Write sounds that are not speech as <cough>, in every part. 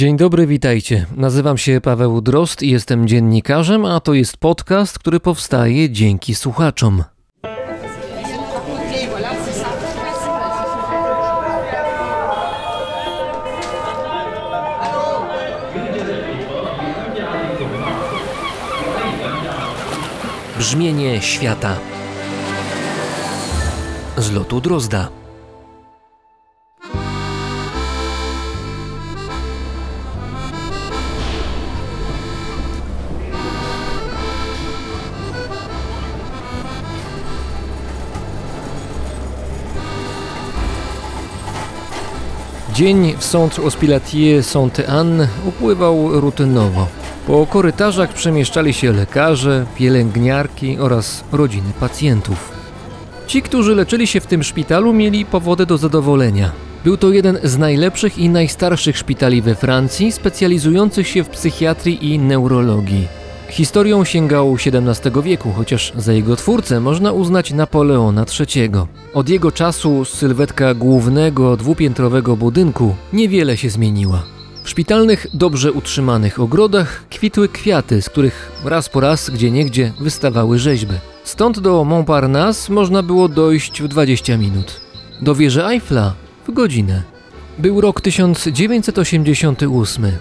Dzień dobry, witajcie. Nazywam się Paweł Drost i jestem dziennikarzem, a to jest podcast, który powstaje dzięki słuchaczom. Brzmienie świata z lotu Drozda. Dzień w Hospitalier Sainte-Anne upływał rutynowo. Po korytarzach przemieszczali się lekarze, pielęgniarki oraz rodziny pacjentów. Ci, którzy leczyli się w tym szpitalu, mieli powody do zadowolenia. Był to jeden z najlepszych i najstarszych szpitali we Francji, specjalizujących się w psychiatrii i neurologii. Historią sięgał XVII wieku, chociaż za jego twórcę można uznać Napoleona III. Od jego czasu sylwetka głównego dwupiętrowego budynku niewiele się zmieniła. W szpitalnych, dobrze utrzymanych ogrodach kwitły kwiaty, z których raz po raz gdzieniegdzie wystawały rzeźby. Stąd do Montparnasse można było dojść w 20 minut. Do wieży Eiffla w godzinę. Był rok 1988.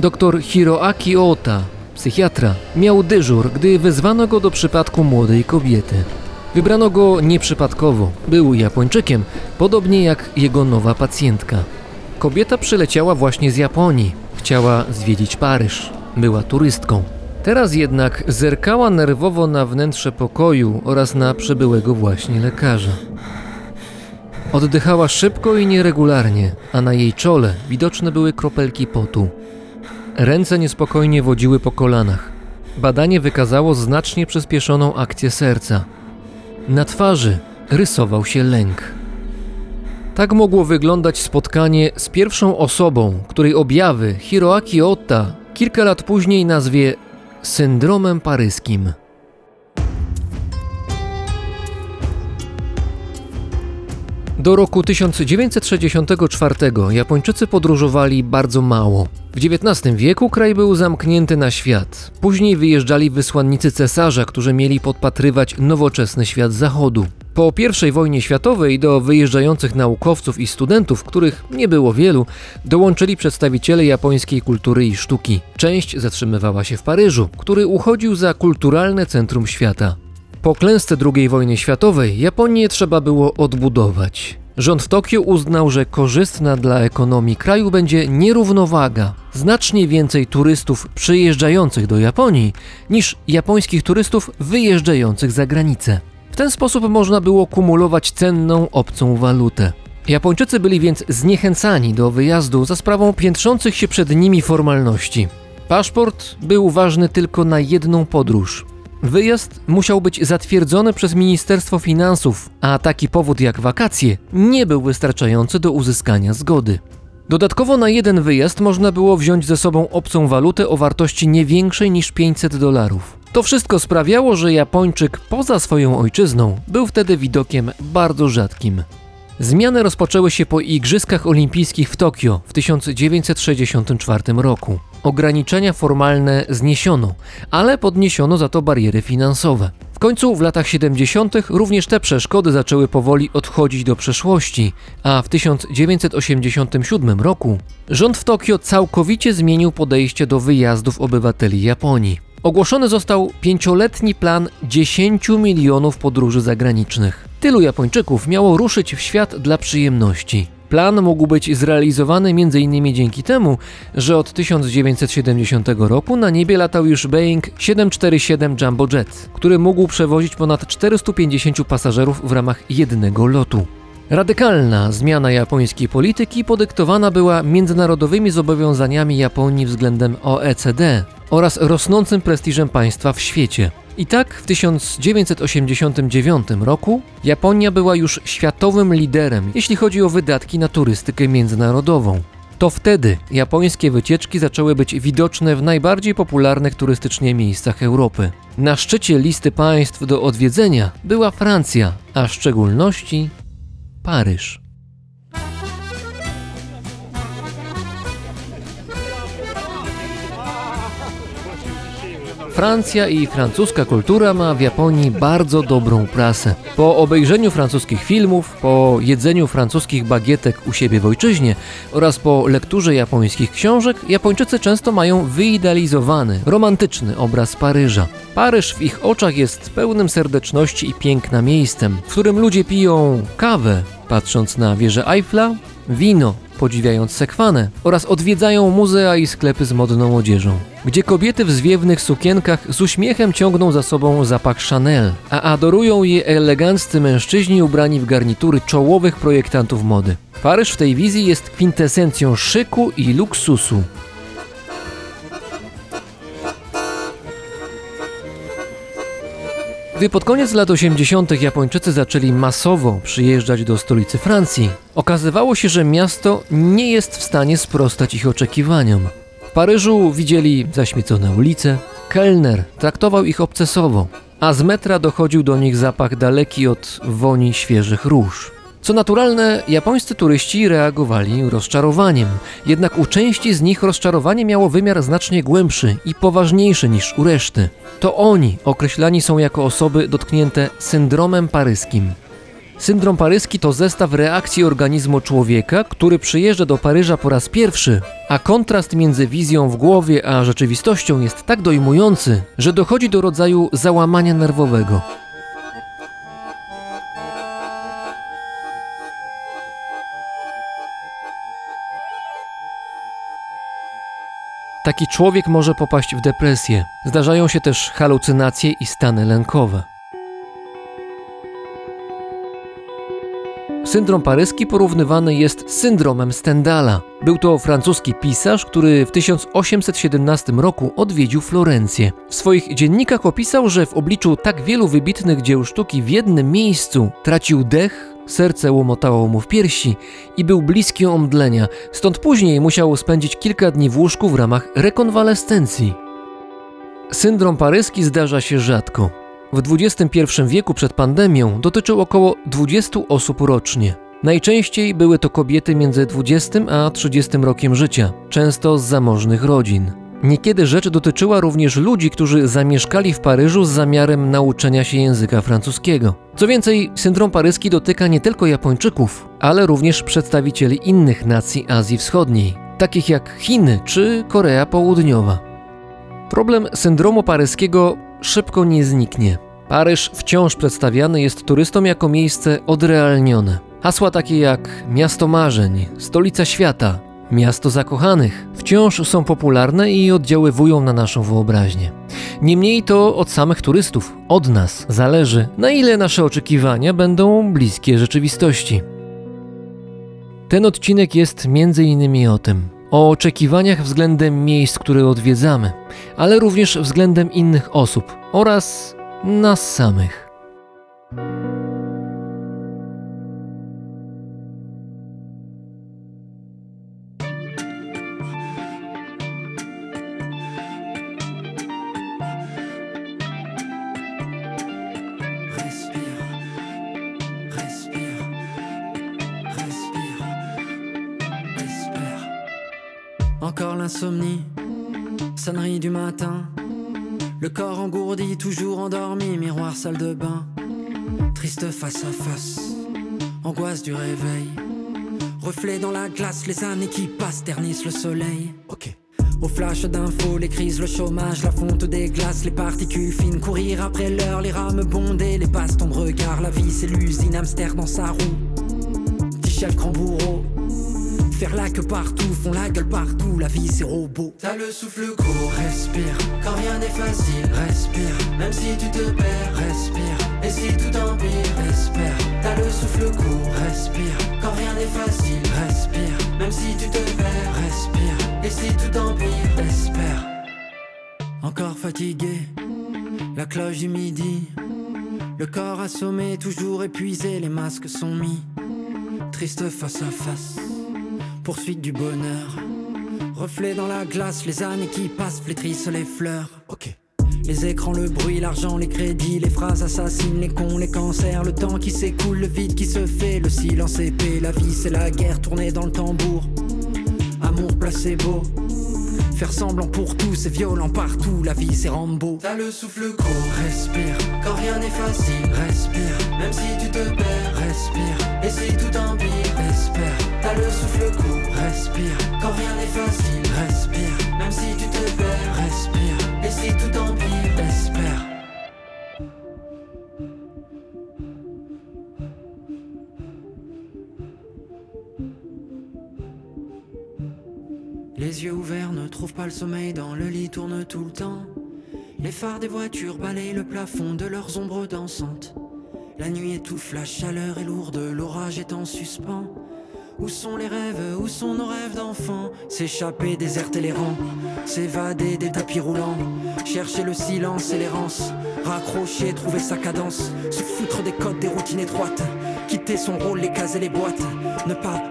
Doktor Hiroaki Ota, psychiatra, miał dyżur, gdy wezwano go do przypadku młodej kobiety. Wybrano go nieprzypadkowo. Był Japończykiem, podobnie jak jego nowa pacjentka. Kobieta przyleciała właśnie z Japonii. Chciała zwiedzić Paryż. Była turystką. Teraz jednak zerkała nerwowo na wnętrze pokoju oraz na przybyłego właśnie lekarza. Oddychała szybko i nieregularnie, a na jej czole widoczne były kropelki potu. Ręce niespokojnie wodziły po kolanach. Badanie wykazało znacznie przyspieszoną akcję serca. Na twarzy rysował się lęk. Tak mogło wyglądać spotkanie z pierwszą osobą, której objawy Hiroaki Otta kilka lat później nazwie syndromem paryskim. Do roku 1964 Japończycy podróżowali bardzo mało. W XIX wieku kraj był zamknięty na świat. Później wyjeżdżali wysłannicy cesarza, którzy mieli podpatrywać nowoczesny świat zachodu. Po I wojnie światowej do wyjeżdżających naukowców i studentów, których nie było wielu, dołączyli przedstawiciele japońskiej kultury i sztuki. Część zatrzymywała się w Paryżu, który uchodził za kulturalne centrum świata. Po klęsce II wojny światowej Japonię trzeba było odbudować. Rząd Tokio uznał, że korzystna dla ekonomii kraju będzie nierównowaga. Znacznie więcej turystów przyjeżdżających do Japonii niż japońskich turystów wyjeżdżających za granicę. W ten sposób można było kumulować cenną obcą walutę. Japończycy byli więc zniechęcani do wyjazdu za sprawą piętrzących się przed nimi formalności. Paszport był ważny tylko na jedną podróż. Wyjazd musiał być zatwierdzony przez Ministerstwo Finansów, a taki powód jak wakacje nie był wystarczający do uzyskania zgody. Dodatkowo na jeden wyjazd można było wziąć ze sobą obcą walutę o wartości nie większej niż 500 dolarów. To wszystko sprawiało, że Japończyk poza swoją ojczyzną był wtedy widokiem bardzo rzadkim. Zmiany rozpoczęły się po Igrzyskach Olimpijskich w Tokio w 1964 roku. Ograniczenia formalne zniesiono, ale podniesiono za to bariery finansowe. W końcu w latach 70. również te przeszkody zaczęły powoli odchodzić do przeszłości, a w 1987 roku rząd w Tokio całkowicie zmienił podejście do wyjazdów obywateli Japonii. Ogłoszony został pięcioletni plan 10 milionów podróży zagranicznych. Tylu Japończyków miało ruszyć w świat dla przyjemności. Plan mógł być zrealizowany m.in. dzięki temu, że od 1970 roku na niebie latał już Boeing 747 Jumbo Jet, który mógł przewozić ponad 450 pasażerów w ramach jednego lotu. Radykalna zmiana japońskiej polityki podyktowana była międzynarodowymi zobowiązaniami Japonii względem OECD oraz rosnącym prestiżem państwa w świecie. I tak w 1989 roku Japonia była już światowym liderem, jeśli chodzi o wydatki na turystykę międzynarodową. To wtedy japońskie wycieczki zaczęły być widoczne w najbardziej popularnych turystycznie miejscach Europy. Na szczycie listy państw do odwiedzenia była Francja, a w szczególności Paryż. Francja i francuska kultura ma w Japonii bardzo dobrą prasę. Po obejrzeniu francuskich filmów, po jedzeniu francuskich bagietek u siebie w ojczyźnie oraz po lekturze japońskich książek, Japończycy często mają wyidealizowany, romantyczny obraz Paryża. Paryż w ich oczach jest pełnym serdeczności i piękna miejscem, w którym ludzie piją kawę, patrząc na wieżę Eiffla, wino, podziwiając sekwanę oraz odwiedzają muzea i sklepy z modną odzieżą, gdzie kobiety w zwiewnych sukienkach z uśmiechem ciągną za sobą zapach Chanel, a adorują je eleganccy mężczyźni ubrani w garnitury czołowych projektantów mody. Paryż w tej wizji jest kwintesencją szyku i luksusu. Gdy pod koniec lat 80. Japończycy zaczęli masowo przyjeżdżać do stolicy Francji, okazywało się, że miasto nie jest w stanie sprostać ich oczekiwaniom. W Paryżu widzieli zaśmiecone ulice, kelner traktował ich obcesowo, a z metra dochodził do nich zapach daleki od woni świeżych róż. Co naturalne, japońscy turyści reagowali rozczarowaniem, jednak u części z nich rozczarowanie miało wymiar znacznie głębszy i poważniejszy niż u reszty. To oni określani są jako osoby dotknięte syndromem paryskim. Syndrom paryski to zestaw reakcji organizmu człowieka, który przyjeżdża do Paryża po raz pierwszy, a kontrast między wizją w głowie a rzeczywistością jest tak dojmujący, że dochodzi do rodzaju załamania nerwowego. Taki człowiek może popaść w depresję. Zdarzają się też halucynacje i stany lękowe. Syndrom paryski porównywany jest z syndromem Stendala. Był to francuski pisarz, który w 1817 roku odwiedził Florencję. W swoich dziennikach opisał, że w obliczu tak wielu wybitnych dzieł sztuki w jednym miejscu tracił dech, serce łomotało mu w piersi i był bliski omdlenia, stąd później musiał spędzić kilka dni w łóżku w ramach rekonwalescencji. Syndrom paryski zdarza się rzadko. W XXI wieku przed pandemią dotyczył około 20 osób rocznie. Najczęściej były to kobiety między 20 a 30 rokiem życia, często z zamożnych rodzin. Niekiedy rzecz dotyczyła również ludzi, którzy zamieszkali w Paryżu z zamiarem nauczenia się języka francuskiego. Co więcej, syndrom paryski dotyka nie tylko Japończyków, ale również przedstawicieli innych nacji Azji Wschodniej, takich jak Chiny czy Korea Południowa. Problem syndromu paryskiego szybko nie zniknie. Paryż wciąż przedstawiany jest turystom jako miejsce odrealnione. Hasła takie jak miasto marzeń, stolica świata, miasto zakochanych wciąż są popularne i oddziaływują na naszą wyobraźnię. Niemniej to od samych turystów, od nas zależy, na ile nasze oczekiwania będą bliskie rzeczywistości. Ten odcinek jest między innymi o tym, o oczekiwaniach względem miejsc, które odwiedzamy, ale również względem innych osób oraz nas samych. Encore l'insomnie, sonnerie du matin. Le corps engourdi, toujours endormi, miroir salle de bain. Triste face à face, angoisse du réveil. Reflet dans la glace, les années qui passent ternissent le soleil. Ok. Au flash d'infos, les crises, le chômage, la fonte des glaces, les particules fines, courir après l'heure, les rames bondées, les bastons de regard, la vie c'est l'usine, hamster dans sa roue. Petit chef grand bourreau, faire la queue partout, font la gueule partout, la vie c'est robot. T'as le souffle court, respire, quand rien n'est facile, respire, même si tu te perds, respire, et si tout empire, espère. T'as le souffle court, respire, quand rien n'est facile, respire, même si tu te perds, respire, et si tout empire, espère. Encore fatigué, la cloche du midi, le corps assommé, toujours épuisé, les masques sont mis, triste face à face poursuite du bonheur. Reflet dans la glace, les années qui passent flétrissent les fleurs. Ok. Les écrans, le bruit, l'argent, les crédits, les phrases assassines, les cons, les cancers, le temps qui s'écoule, le vide qui se fait, le silence épais, la vie c'est la guerre tournée dans le tambour. Amour placebo, Faire semblant pour tout, c'est violent partout, la vie c'est Rambo. T'as le souffle court, respire, quand rien n'est facile, respire. Même si tu te perds, respire. Et si tout empire, espère. T'as le souffle court, respire, quand rien n'est facile, respire. Même si tu te perds, respire. Et si tout empire, Les yeux ouverts ne trouvent pas le sommeil, dans le lit tourne tout le temps. Les phares des voitures balayent le plafond de leurs ombres dansantes. La nuit étouffe, la chaleur est lourde, l'orage est en suspens. Où sont les rêves, où sont nos rêves d'enfants? S'échapper, déserter les rangs, s'évader des tapis roulants, chercher le silence et l'errance, raccrocher, trouver sa cadence, se foutre des codes, des routines étroites, quitter son rôle, les cases et les boîtes, ne pas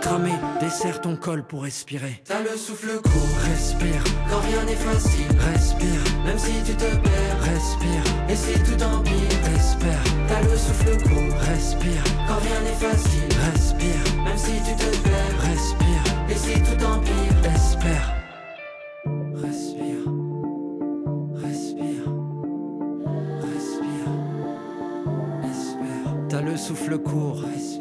cramer, dessert ton col pour respirer. T'as le souffle court, respire, quand rien n'est facile, respire, même si tu te perds, respire, et si tout empire, espère. T'as le souffle court, respire, quand rien n'est facile, respire, même si tu te perds, respire, et si tout empire, espère. Respire, respire, respire, espère. T'as le souffle court, respire,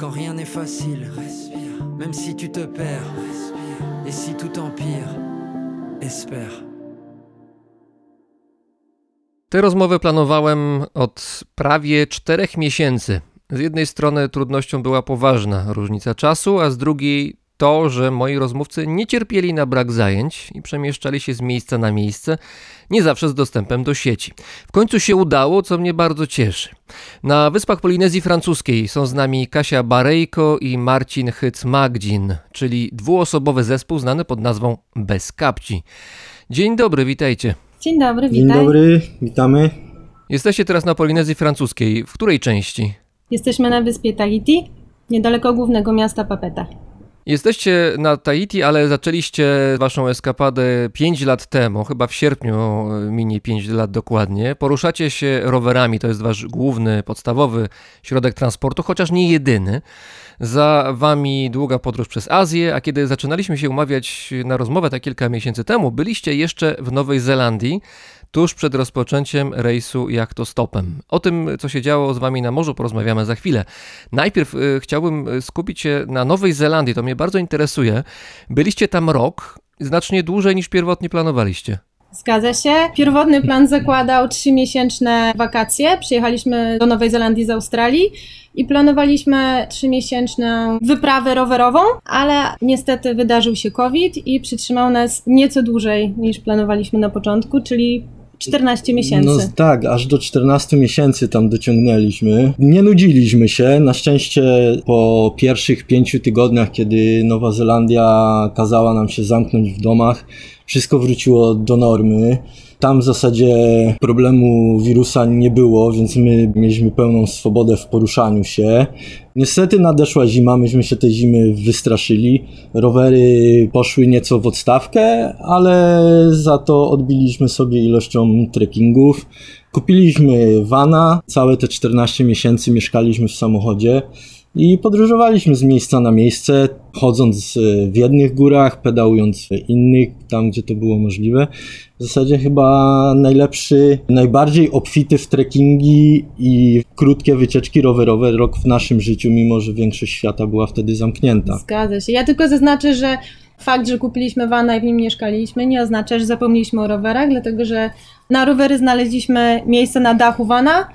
quand rien n'est facile, respire, même si tu te perds, respire, et si tout empire, espère. Tę rozmowę planowałem od prawie czterech miesięcy. Z jednej strony trudnością była poważna różnica czasu, a z drugiej to, że moi rozmówcy nie cierpieli na brak zajęć i przemieszczali się z miejsca na miejsce, nie zawsze z dostępem do sieci. W końcu się udało, co mnie bardzo cieszy. Na wyspach Polinezji Francuskiej są z nami Kasia Barejko i Marcin Hyc-Magdzin, czyli dwuosobowy zespół znany pod nazwą Bez Kapci. Dzień dobry, witajcie. Dzień dobry, Dzień witaj. dobry, witamy. Jesteście teraz na Polinezji Francuskiej. W której części? Jesteśmy na wyspie Tahiti, niedaleko głównego miasta Papeta. Jesteście na Tahiti, ale zaczęliście waszą eskapadę 5 lat temu, chyba w sierpniu e, minie 5 lat dokładnie. Poruszacie się rowerami, to jest wasz główny, podstawowy środek transportu, chociaż nie jedyny. Za wami długa podróż przez Azję, a kiedy zaczynaliśmy się umawiać na rozmowę tak kilka miesięcy temu, byliście jeszcze w Nowej Zelandii, tuż przed rozpoczęciem rejsu jachtostopem. O tym, co się działo z wami na morzu, porozmawiamy za chwilę. Najpierw y, chciałbym y, skupić się na Nowej Zelandii, to mnie bardzo interesuje. Byliście tam rok, znacznie dłużej niż pierwotnie planowaliście. Zgadza się. Pierwotny plan zakładał trzymiesięczne wakacje. Przyjechaliśmy do Nowej Zelandii z Australii i planowaliśmy trzymiesięczną wyprawę rowerową, ale niestety wydarzył się COVID i przytrzymał nas nieco dłużej niż planowaliśmy na początku, czyli 14 miesięcy. No tak, aż do 14 miesięcy tam dociągnęliśmy. Nie nudziliśmy się. Na szczęście po pierwszych pięciu tygodniach, kiedy Nowa Zelandia kazała nam się zamknąć w domach, wszystko wróciło do normy. Tam w zasadzie problemu wirusa nie było, więc my mieliśmy pełną swobodę w poruszaniu się. Niestety nadeszła zima, myśmy się tej zimy wystraszyli. Rowery poszły nieco w odstawkę, ale za to odbiliśmy sobie ilością trekkingów. Kupiliśmy vana, całe te 14 miesięcy mieszkaliśmy w samochodzie i podróżowaliśmy z miejsca na miejsce, chodząc w jednych górach, pedałując w innych, tam gdzie to było możliwe. W zasadzie chyba najlepszy, najbardziej obfity w trekkingi i krótkie wycieczki rowerowe rok w naszym życiu, mimo że większość świata była wtedy zamknięta. Zgadza się. Ja tylko zaznaczę, że fakt, że kupiliśmy vana i w nim mieszkaliśmy, nie oznacza, że zapomnieliśmy o rowerach, dlatego że na rowery znaleźliśmy miejsce na dachu vana,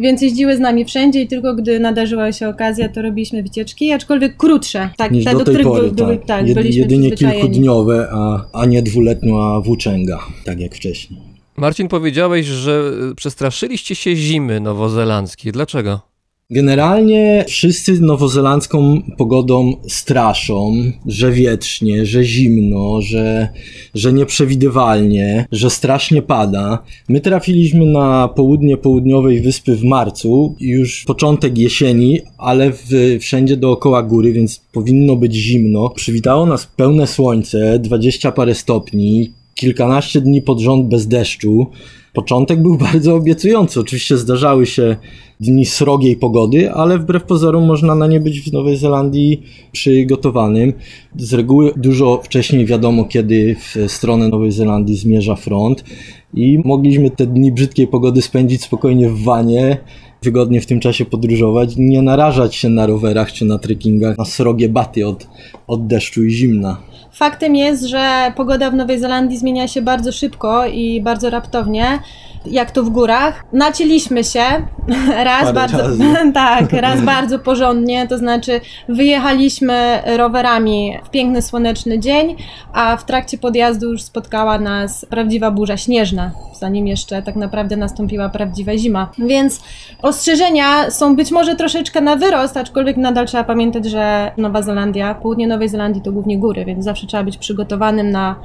więc jeździły z nami wszędzie i tylko gdy nadarzyła się okazja, to robiliśmy wycieczki, aczkolwiek krótsze, tak, Niż te, do do tej których pory, by, tak. tak, Jed- byliśmy jedynie kilkudniowe, a, a nie dwuletnia włóczęga, tak jak wcześniej. Marcin, powiedziałeś, że przestraszyliście się zimy nowozelandzkiej. Dlaczego? Generalnie wszyscy nowozelandzką pogodą straszą, że wietrznie, że zimno, że, że nieprzewidywalnie, że strasznie pada. My trafiliśmy na południe południowej wyspy w marcu, już początek jesieni, ale w, wszędzie dookoła góry, więc powinno być zimno. Przywitało nas pełne słońce, 20 parę stopni, kilkanaście dni pod rząd bez deszczu. Początek był <laughs> bardzo obiecujący. Oczywiście zdarzały się dni srogiej pogody, ale wbrew pozorom można na nie być w Nowej Zelandii przygotowanym. Z reguły dużo wcześniej wiadomo, kiedy w stronę Nowej Zelandii zmierza front i mogliśmy te dni brzydkiej pogody spędzić spokojnie w wanie, wygodnie w tym czasie podróżować, nie narażać się na rowerach czy na trekkingach na srogie baty od, od deszczu i zimna. Faktem jest, że pogoda w Nowej Zelandii zmienia się bardzo szybko i bardzo raptownie, jak to w górach. Nacięliśmy się <laughs> raz Parę bardzo, razy. <laughs> tak, <laughs> raz bardzo porządnie, to znaczy wyjechaliśmy rowerami w piękny słoneczny dzień, a w trakcie podjazdu już spotkała nas prawdziwa burza śnieżna, zanim jeszcze tak naprawdę nastąpiła prawdziwa zima. Więc ostrzeżenia są być może troszeczkę na wyrost, aczkolwiek nadal trzeba pamiętać, że Nowa Zelandia, południe Nowej Zelandii to głównie góry, więc zawsze trzeba być przygotowanym na,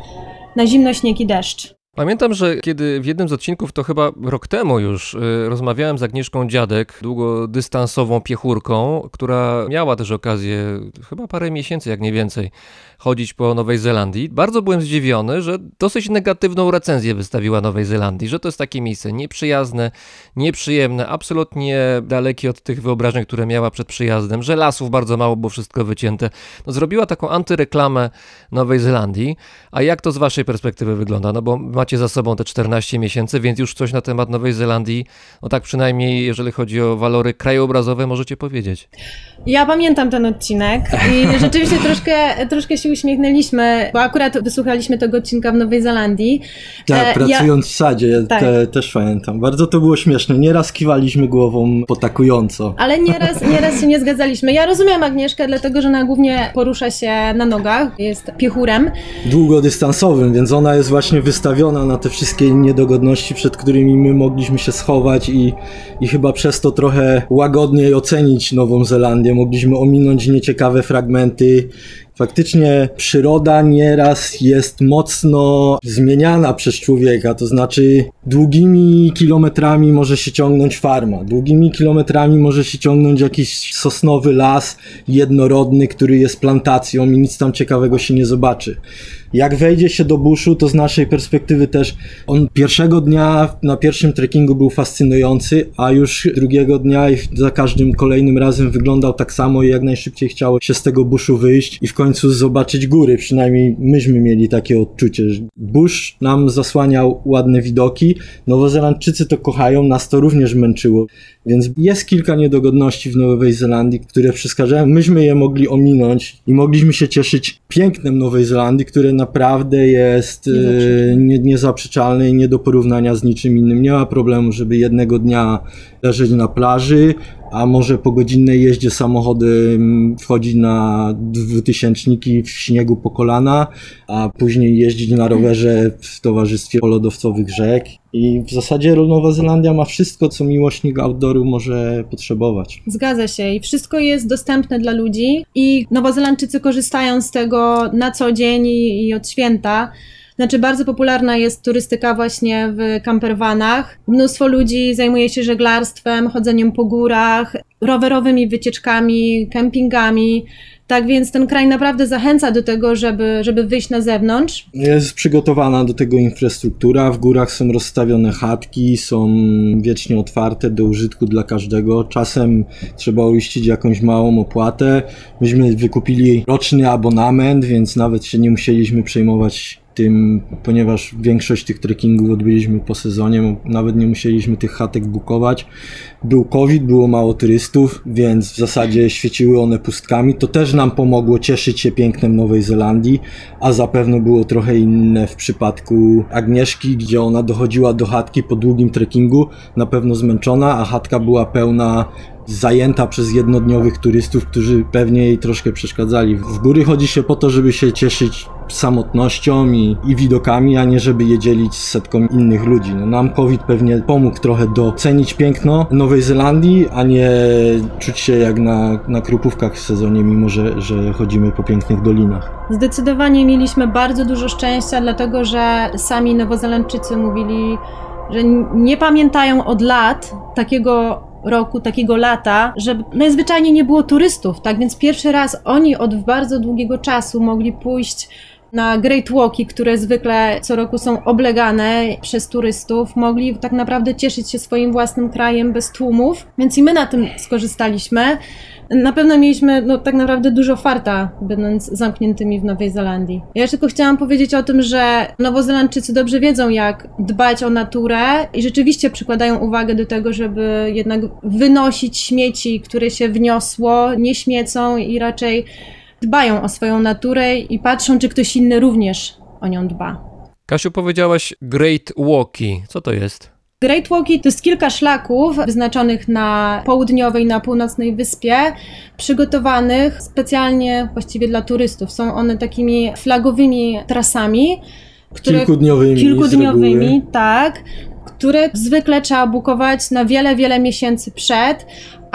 na zimno, śnieg i deszcz. Pamiętam, że kiedy w jednym z odcinków, to chyba rok temu już, y, rozmawiałem z Agnieszką Dziadek, długodystansową piechurką, która miała też okazję, chyba parę miesięcy, jak nie więcej, chodzić po Nowej Zelandii. Bardzo byłem zdziwiony, że dosyć negatywną recenzję wystawiła Nowej Zelandii, że to jest takie miejsce nieprzyjazne, nieprzyjemne, absolutnie dalekie od tych wyobrażeń, które miała przed przyjazdem, że lasów bardzo mało, było wszystko wycięte. No, zrobiła taką antyreklamę Nowej Zelandii. A jak to z waszej perspektywy wygląda? No bo macie za sobą te 14 miesięcy, więc już coś na temat Nowej Zelandii, no tak przynajmniej jeżeli chodzi o walory krajobrazowe, możecie powiedzieć. Ja pamiętam ten odcinek i rzeczywiście troszkę, troszkę się uśmiechnęliśmy, bo akurat wysłuchaliśmy tego odcinka w Nowej Zelandii. Tak, E, pracując w sadzie, ja Tak. te, też pamiętam. Bardzo to było śmieszne. Nieraz kiwaliśmy głową potakująco. Ale nieraz, <laughs> nieraz się nie zgadzaliśmy. Ja rozumiem Agnieszkę, dlatego że ona głównie porusza się na nogach, jest piechurem. Długodystansowym, więc ona jest właśnie wystawiona na te wszystkie niedogodności, przed którymi my mogliśmy się schować i, i chyba przez to trochę łagodniej ocenić Nową Zelandię. Mogliśmy ominąć nieciekawe fragmenty. Faktycznie przyroda nieraz jest mocno zmieniana przez człowieka, to znaczy długimi kilometrami może się ciągnąć farma, długimi kilometrami może się ciągnąć jakiś sosnowy las jednorodny, który jest plantacją i nic tam ciekawego się nie zobaczy. Jak wejdzie się do buszu, to z naszej perspektywy też on pierwszego dnia na pierwszym trekkingu był fascynujący, a już drugiego dnia i za każdym kolejnym razem wyglądał tak samo i jak najszybciej chciało się z tego buszu wyjść i w końcu zobaczyć góry. Przynajmniej myśmy mieli takie odczucie, że busz nam zasłaniał ładne widoki. Nowozelandczycy to kochają, nas to również męczyło. Więc jest kilka niedogodności w Nowej Zelandii, które przeskarżają. Myśmy je mogli ominąć i mogliśmy się cieszyć pięknem Nowej Zelandii, które naprawdę jest e, nie- niezaprzeczalne i nie do porównania z niczym innym. Nie ma problemu, żeby jednego dnia leżeć na plaży, a może po godzinnej jeździe samochodem wchodzić na dwutysięczniki w śniegu po kolana, a później jeździć na rowerze w towarzystwie lodowcowych rzek. I w zasadzie Nowa Zelandia ma wszystko, co miłośnik outdooru może potrzebować. Zgadza się i wszystko jest dostępne dla ludzi i Nowozelandczycy korzystają z tego na co dzień i od święta. Znaczy bardzo popularna jest turystyka właśnie w campervanach. Mnóstwo ludzi zajmuje się żeglarstwem, chodzeniem po górach, rowerowymi wycieczkami, kempingami. Tak więc ten kraj naprawdę zachęca do tego, żeby, żeby wyjść na zewnątrz. Jest przygotowana do tego infrastruktura, w górach są rozstawione chatki, są wiecznie otwarte do użytku dla każdego. Czasem trzeba uiścić jakąś małą opłatę. Myśmy wykupili roczny abonament, więc nawet się nie musieliśmy przejmować tym, ponieważ większość tych trekkingów odbyliśmy po sezonie, nawet nie musieliśmy tych chatek bukować. Był COVID, było mało turystów, więc w zasadzie świeciły one pustkami. To też nam pomogło cieszyć się pięknem Nowej Zelandii, a zapewne było trochę inne w przypadku Agnieszki, gdzie ona dochodziła do chatki po długim trekkingu, na pewno zmęczona, a chatka była pełna zajęta przez jednodniowych turystów, którzy pewnie jej troszkę przeszkadzali. W góry chodzi się po to, żeby się cieszyć samotnością i, i widokami, a nie żeby je dzielić z setką innych ludzi. No, nam COVID pewnie pomógł trochę docenić piękno Nowej Zelandii, a nie czuć się jak na, na krupówkach w sezonie, mimo że, że chodzimy po pięknych dolinach. Zdecydowanie mieliśmy bardzo dużo szczęścia, dlatego że sami Nowozelandczycy mówili, że nie pamiętają od lat takiego roku, takiego lata, że najzwyczajniej nie było turystów, tak więc pierwszy raz oni od bardzo długiego czasu mogli pójść na Great Walki, które zwykle co roku są oblegane przez turystów, mogli tak naprawdę cieszyć się swoim własnym krajem bez tłumów, więc i my na tym skorzystaliśmy. Na pewno mieliśmy no, tak naprawdę dużo farta, będąc zamkniętymi w Nowej Zelandii. Ja tylko chciałam powiedzieć o tym, że Nowozelandczycy dobrze wiedzą, jak dbać o naturę i rzeczywiście przykładają uwagę do tego, żeby jednak wynosić śmieci, które się wniosło, nie śmiecą i raczej dbają o swoją naturę i patrzą, czy ktoś inny również o nią dba. Kasiu, powiedziałaś Great Walki. Co to jest? Great Walki to jest kilka szlaków wyznaczonych na południowej i na północnej wyspie, przygotowanych specjalnie właściwie dla turystów. Są one takimi flagowymi trasami, które Kilkudniowymi. kilkudniowymi, tak, które zwykle trzeba bukować na wiele, wiele miesięcy przed,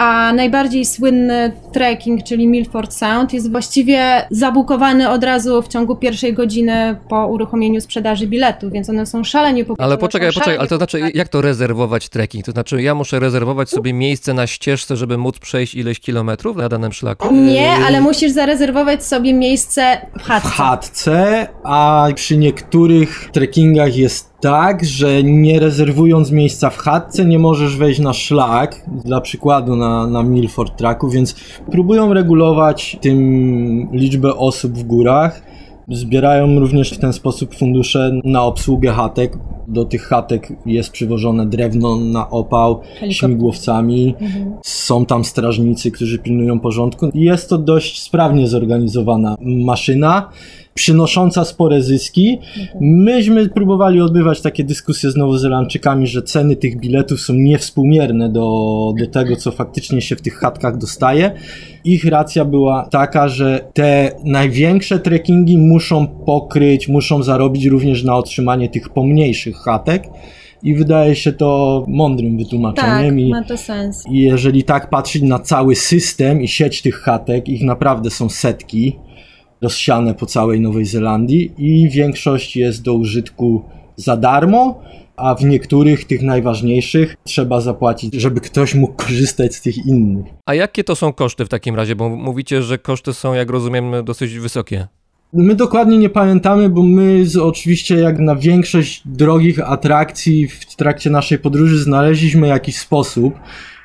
a najbardziej słynny trekking, czyli Milford Sound, jest właściwie zabukowany od razu w ciągu pierwszej godziny po uruchomieniu sprzedaży biletu, więc one są szalenie popularne. Ale poczekaj, poczekaj, ale to znaczy, jak to rezerwować trekking? To znaczy, ja muszę rezerwować sobie miejsce na ścieżce, żeby móc przejść ileś kilometrów na danym szlaku? Nie, ale musisz zarezerwować sobie miejsce w w chatce. chatce, a przy niektórych trekkingach jest tak, że nie rezerwując miejsca w chatce nie możesz wejść na szlak, dla przykładu na, na Milford Tracku, więc próbują regulować tym liczbę osób w górach. Zbierają również w ten sposób fundusze na obsługę chatek. Do tych chatek jest przywożone drewno na opał Helikopter. śmigłowcami. Mhm. Są tam strażnicy, którzy pilnują porządku. Jest to dość sprawnie zorganizowana maszyna, przynosząca spore zyski. Myśmy próbowali odbywać takie dyskusje z Nowozelandczykami, że ceny tych biletów są niewspółmierne do, do tego, co faktycznie się w tych chatkach dostaje. Ich racja była taka, że te największe trekkingi muszą pokryć, muszą zarobić również na otrzymanie tych pomniejszych chatek. I wydaje się to mądrym Tak, wytłumaczeniem. I ma to sens. i jeżeli tak patrzeć na cały system i sieć tych chatek, ich naprawdę są setki rozsiane po całej Nowej Zelandii i większość jest do użytku za darmo, a w niektórych, tych najważniejszych, trzeba zapłacić, żeby ktoś mógł korzystać z tych innych. A jakie to są koszty w takim razie? Bo mówicie, że koszty są, jak rozumiem, dosyć wysokie. My dokładnie nie pamiętamy, bo my z, oczywiście jak na większość drogich atrakcji w trakcie naszej podróży znaleźliśmy jakiś sposób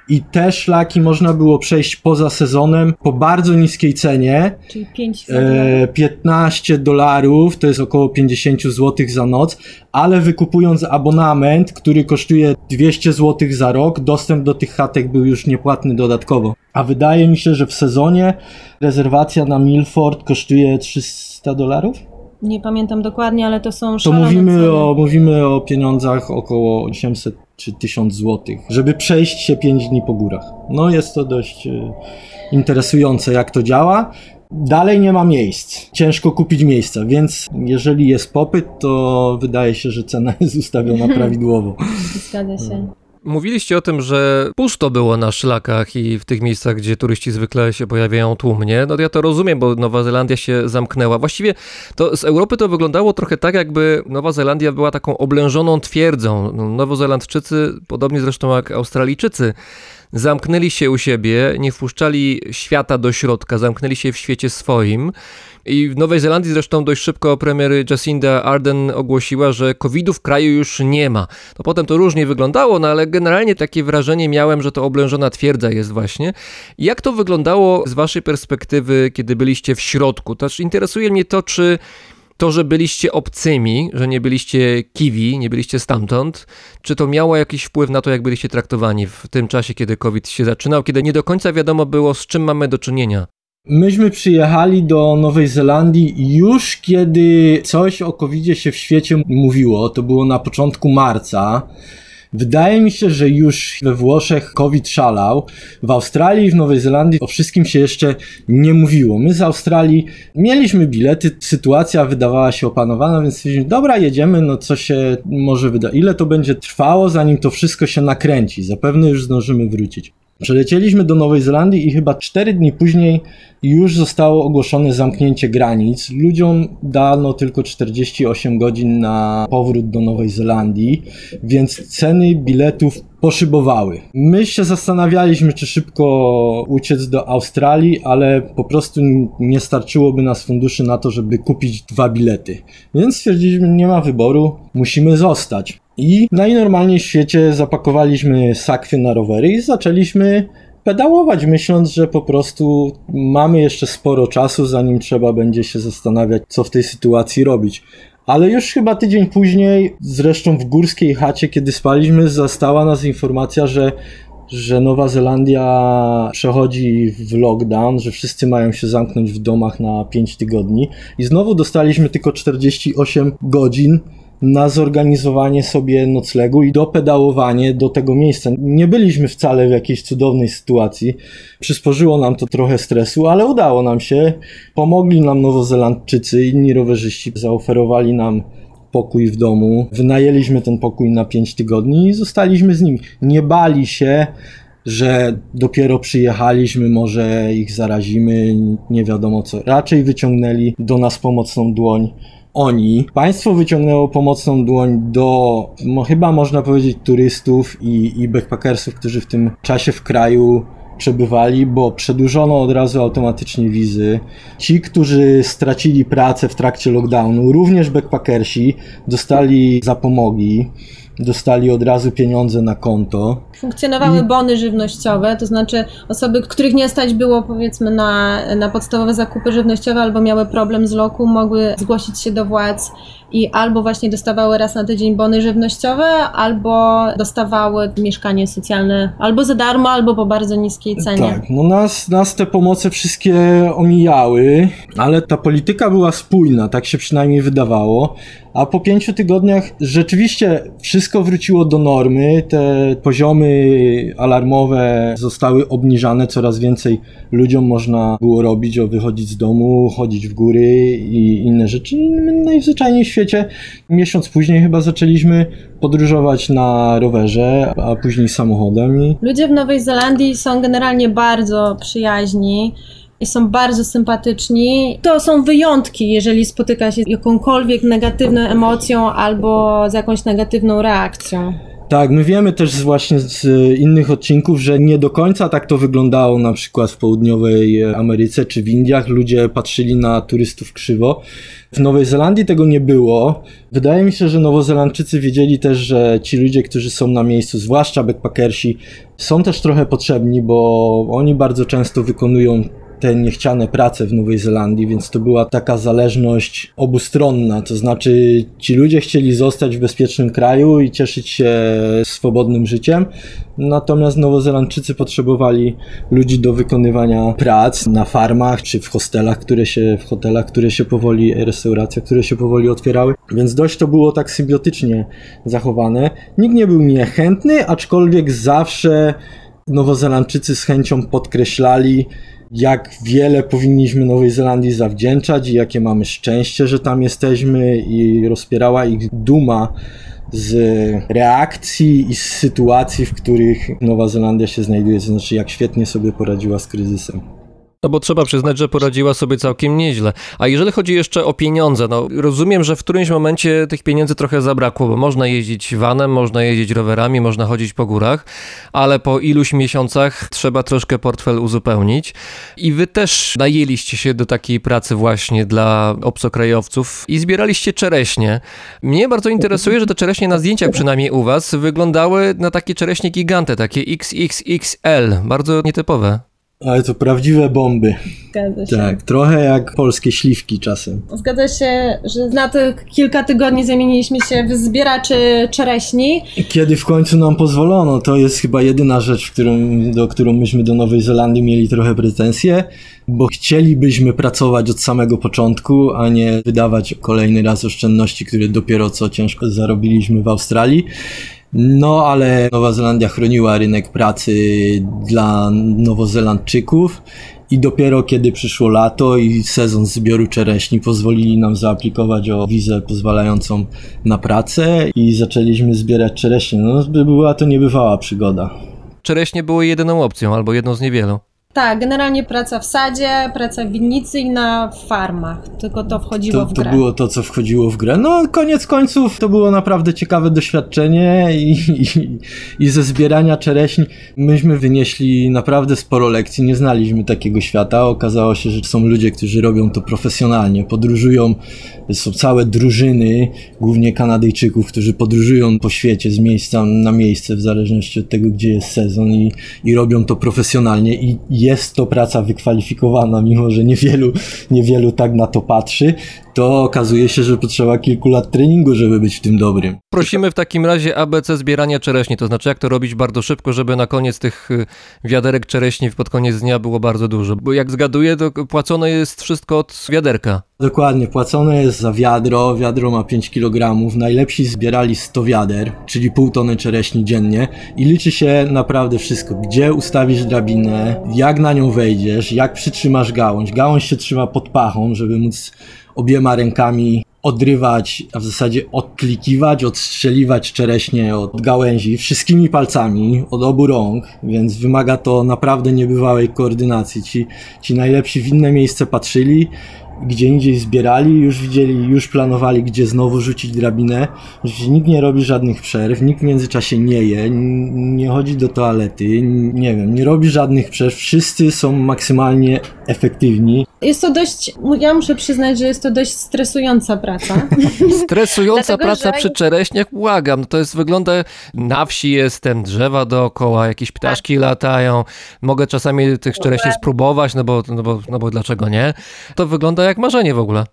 i te szlaki można było przejść poza sezonem po bardzo niskiej cenie, Czyli 5 e, 15 dolarów, to jest około 50 zł za noc, ale wykupując abonament, który kosztuje 200 zł za rok, dostęp do tych chatek był już niepłatny dodatkowo. A wydaje mi się, że w sezonie rezerwacja na Milford kosztuje 300 dolarów? Nie pamiętam dokładnie, ale to są To szalone mówimy ceny. o, mówimy o pieniądzach około 800 czy 1000 zł, żeby przejść się 5 dni po górach. No jest to dość e, interesujące, jak to działa. Dalej nie ma miejsc. Ciężko kupić miejsca, więc jeżeli jest popyt, to wydaje się, że cena <laughs> jest ustawiona <laughs> prawidłowo. Zgadza się. Mówiliście o tym, że pusto było na szlakach i w tych miejscach, gdzie turyści zwykle się pojawiają tłumnie. No ja to rozumiem, bo Nowa Zelandia się zamknęła. Właściwie to z Europy to wyglądało trochę tak, jakby Nowa Zelandia była taką oblężoną twierdzą. No, Nowozelandczycy, podobnie zresztą jak Australijczycy, zamknęli się u siebie, nie wpuszczali świata do środka, zamknęli się w świecie swoim. I w Nowej Zelandii zresztą dość szybko premier Jacinda Ardern ogłosiła, że COVID-u w kraju już nie ma. To potem to różnie wyglądało, no ale generalnie takie wrażenie miałem, że to oblężona twierdza jest właśnie. Jak to wyglądało z waszej perspektywy, kiedy byliście w środku? Też interesuje mnie to, czy to, że byliście obcymi, że nie byliście kiwi, nie byliście stamtąd, czy to miało jakiś wpływ na to, jak byliście traktowani w tym czasie, kiedy COVID się zaczynał, kiedy nie do końca wiadomo było, z czym mamy do czynienia? Myśmy przyjechali do Nowej Zelandii już kiedy coś o covid się w świecie mówiło. To było na początku marca. Wydaje mi się, że już we Włoszech COVID szalał. W Australii i w Nowej Zelandii o wszystkim się jeszcze nie mówiło. My z Australii mieliśmy bilety, sytuacja wydawała się opanowana, więc stwierdziliśmy, dobra, jedziemy, no co się może wyda. Ile to będzie trwało, zanim to wszystko się nakręci? Zapewne już zdążymy wrócić. Przelecieliśmy do Nowej Zelandii i chyba 4 dni później już zostało ogłoszone zamknięcie granic. Ludziom dano tylko 48 godzin na powrót do Nowej Zelandii, więc ceny biletów poszybowały. My się zastanawialiśmy, czy szybko uciec do Australii, ale po prostu nie starczyłoby nas funduszy na to, żeby kupić dwa bilety. Więc stwierdziliśmy, nie ma wyboru, musimy zostać. I najnormalniej w świecie zapakowaliśmy sakwy na rowery i zaczęliśmy pedałować, myśląc, że po prostu mamy jeszcze sporo czasu, zanim trzeba będzie się zastanawiać, co w tej sytuacji robić. Ale już chyba tydzień później, zresztą w górskiej chacie, kiedy spaliśmy, zastała nas informacja, że, że Nowa Zelandia przechodzi w lockdown, że wszyscy mają się zamknąć w domach na 5 tygodni. I znowu dostaliśmy tylko 48 godzin na zorganizowanie sobie noclegu i dopedałowanie do tego miejsca. Nie byliśmy wcale w jakiejś cudownej sytuacji. Przysporzyło nam to trochę stresu, ale udało nam się. Pomogli nam Nowozelandczycy, inni rowerzyści zaoferowali nam pokój w domu. Wynajęliśmy ten pokój na 5 tygodni i zostaliśmy z nimi. Nie bali się, że dopiero przyjechaliśmy, może ich zarazimy, nie wiadomo co. Raczej wyciągnęli do nas pomocną dłoń oni. Państwo wyciągnęło pomocną dłoń do, no chyba można powiedzieć, turystów i, i backpackersów, którzy w tym czasie w kraju przebywali, bo przedłużono od razu automatycznie wizy. Ci, którzy stracili pracę w trakcie lockdownu, również backpackersi, dostali zapomogi dostali od razu pieniądze na konto. Funkcjonowały bony żywnościowe, to znaczy osoby, których nie stać było powiedzmy na, na podstawowe zakupy żywnościowe albo miały problem z loku, mogły zgłosić się do władz i albo właśnie dostawały raz na tydzień bony żywnościowe, albo dostawały mieszkanie socjalne albo za darmo, albo po bardzo niskiej cenie. Tak, no nas, nas te pomoce wszystkie omijały, ale ta polityka była spójna, tak się przynajmniej wydawało. A po pięciu tygodniach rzeczywiście wszystko wróciło do normy. Te poziomy alarmowe zostały obniżane, coraz więcej ludziom można było robić, o wychodzić z domu, chodzić w góry i inne rzeczy. My najzwyczajniej w świecie miesiąc później chyba zaczęliśmy podróżować na rowerze, a później samochodem. Ludzie w Nowej Zelandii są generalnie bardzo przyjaźni i są bardzo sympatyczni. To są wyjątki, jeżeli spotyka się jakąkolwiek negatywną emocją albo z jakąś negatywną reakcją. Tak, my wiemy też właśnie z innych odcinków, że nie do końca tak to wyglądało na przykład w południowej Ameryce czy w Indiach. Ludzie patrzyli na turystów krzywo. W Nowej Zelandii tego nie było. Wydaje mi się, że Nowozelandczycy wiedzieli też, że ci ludzie, którzy są na miejscu, zwłaszcza backpackersi, są też trochę potrzebni, bo oni bardzo często wykonują te niechciane prace w Nowej Zelandii, więc to była taka zależność obustronna, to znaczy ci ludzie chcieli zostać w bezpiecznym kraju i cieszyć się swobodnym życiem, natomiast Nowozelandczycy potrzebowali ludzi do wykonywania prac na farmach czy w hostelach, które się, w hotelach, które się powoli, restauracjach, które się powoli otwierały, więc dość to było tak symbiotycznie zachowane. Nikt nie był niechętny, aczkolwiek zawsze Nowozelandczycy z chęcią podkreślali, jak wiele powinniśmy Nowej Zelandii zawdzięczać i jakie mamy szczęście, że tam jesteśmy i rozpierała ich duma z reakcji i z sytuacji, w których Nowa Zelandia się znajduje, to znaczy jak świetnie sobie poradziła z kryzysem. No bo trzeba przyznać, że poradziła sobie całkiem nieźle. A jeżeli chodzi jeszcze o pieniądze, no rozumiem, że w którymś momencie tych pieniędzy trochę zabrakło, bo można jeździć vanem, można jeździć rowerami, można chodzić po górach, ale po iluś miesiącach trzeba troszkę portfel uzupełnić. I wy też najęliście się do takiej pracy właśnie dla obcokrajowców i zbieraliście czereśnie. Mnie bardzo interesuje, że te czereśnie na zdjęciach przynajmniej u was wyglądały na takie czereśnie giganty, takie XXXL, bardzo nietypowe. Ale to prawdziwe bomby. Zgadza się. Tak, trochę jak polskie śliwki czasem. Zgadza się, że na tych kilka tygodni zamieniliśmy się w zbieraczy czereśni. Kiedy w końcu nam pozwolono, to jest chyba jedyna rzecz, którą, do którą myśmy do Nowej Zelandii mieli trochę pretensje, bo chcielibyśmy pracować od samego początku, a nie wydawać kolejny raz oszczędności, które dopiero co ciężko zarobiliśmy w Australii. No, ale Nowa Zelandia chroniła rynek pracy dla Nowozelandczyków i dopiero kiedy przyszło lato i sezon zbioru czereśni pozwolili nam zaaplikować o wizę pozwalającą na pracę i zaczęliśmy zbierać czereśnie. No, była to niebywała przygoda. Czereśnie były jedyną opcją albo jedną z niewielu. Tak, generalnie praca w sadzie, praca w winnicy i na farmach. Tylko to wchodziło To, w to grę. było to, co wchodziło w grę. No, koniec końców to było naprawdę ciekawe doświadczenie i, i, i ze zbierania czereśni myśmy wynieśli naprawdę sporo lekcji. Nie znaliśmy takiego świata. Okazało się, że są ludzie, którzy robią to profesjonalnie. Podróżują, są całe drużyny, głównie Kanadyjczyków, którzy podróżują po świecie z miejsca na miejsce, w zależności od tego, gdzie jest sezon i, i robią to profesjonalnie i jest to praca wykwalifikowana, mimo że niewielu, niewielu tak na to patrzy, to okazuje się, że potrzeba kilku lat treningu, żeby być w tym dobrym. Prosimy w takim razie ABC zbierania czereśni, to znaczy jak to robić bardzo szybko, żeby na koniec tych y, wiaderek czereśni pod koniec dnia było bardzo dużo. Bo jak zgaduję, to płacone jest wszystko od wiaderka. Dokładnie, płacone jest za wiadro, wiadro ma 5 kg, najlepsi zbierali 100 wiader, czyli pół tony czereśni dziennie i liczy się naprawdę wszystko, gdzie ustawisz drabinę, jak na nią wejdziesz, jak przytrzymasz gałąź, gałąź się trzyma pod pachą, żeby móc obiema rękami odrywać, a w zasadzie odklikiwać, odstrzeliwać czereśnie od gałęzi wszystkimi palcami, od obu rąk, więc wymaga to naprawdę niebywałej koordynacji. Ci, ci najlepsi w inne miejsce patrzyli, gdzie indziej zbierali, już widzieli, już planowali, gdzie znowu rzucić drabinę. Nikt nie robi żadnych przerw, nikt w międzyczasie nie je, nie chodzi do toalety, nie wiem, nie robi żadnych przerw. Wszyscy są maksymalnie efektywni. Jest to dość, ja muszę przyznać, że jest to dość stresująca praca. <laughs> Stresująca Dlatego, praca że- przy czereśniach, błagam. No to jest, wygląda, na wsi jestem, drzewa dookoła, jakieś ptaszki Tak. latają. Mogę czasami tych czereśni spróbować, no bo, no, bo, no bo dlaczego nie? To wygląda jak marzenie w ogóle.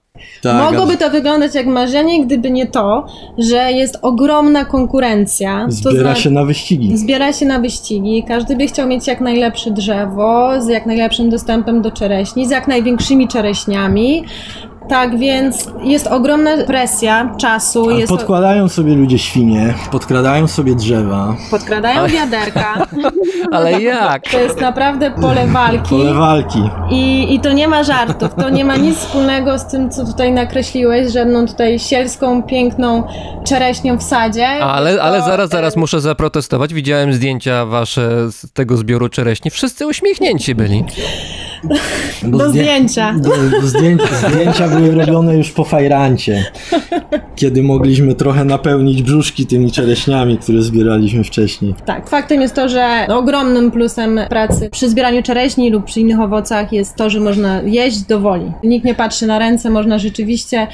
Tak, Mogłoby to wyglądać jak marzenie, gdyby nie to, że jest ogromna konkurencja. Zbiera znaczy- się na wyścigi. Zbiera się na wyścigi, każdy by chciał mieć jak najlepsze drzewo, z jak najlepszym dostępem do czereśni, z jak największymi czereśniami. Tak więc jest ogromna presja czasu, Ale jest Podkładają sobie ludzie świnie, podkradają sobie drzewa, podkradają wiaderka. <laughs> Ale jak? To jest naprawdę pole walki. pole walki. I, I to nie ma żartów, to nie ma nic wspólnego z tym, co tutaj nakreśliłeś, żadną tutaj sielską, piękną czereśnią w sadzie. Ale, ale To, zaraz, e, zaraz muszę zaprotestować. Widziałem zdjęcia wasze z tego zbioru czereśni. Wszyscy uśmiechnięci byli. Bo Do zdję- zdjęcia. Do, do zdjęcia, zdjęcia były robione już po fajrancie, kiedy mogliśmy trochę napełnić brzuszki tymi czereśniami, które zbieraliśmy wcześniej. Tak, faktem jest to, że ogromnym plusem pracy przy zbieraniu czereśni lub przy innych owocach jest to, że można jeść do woli. Nikt nie patrzy na ręce, można rzeczywiście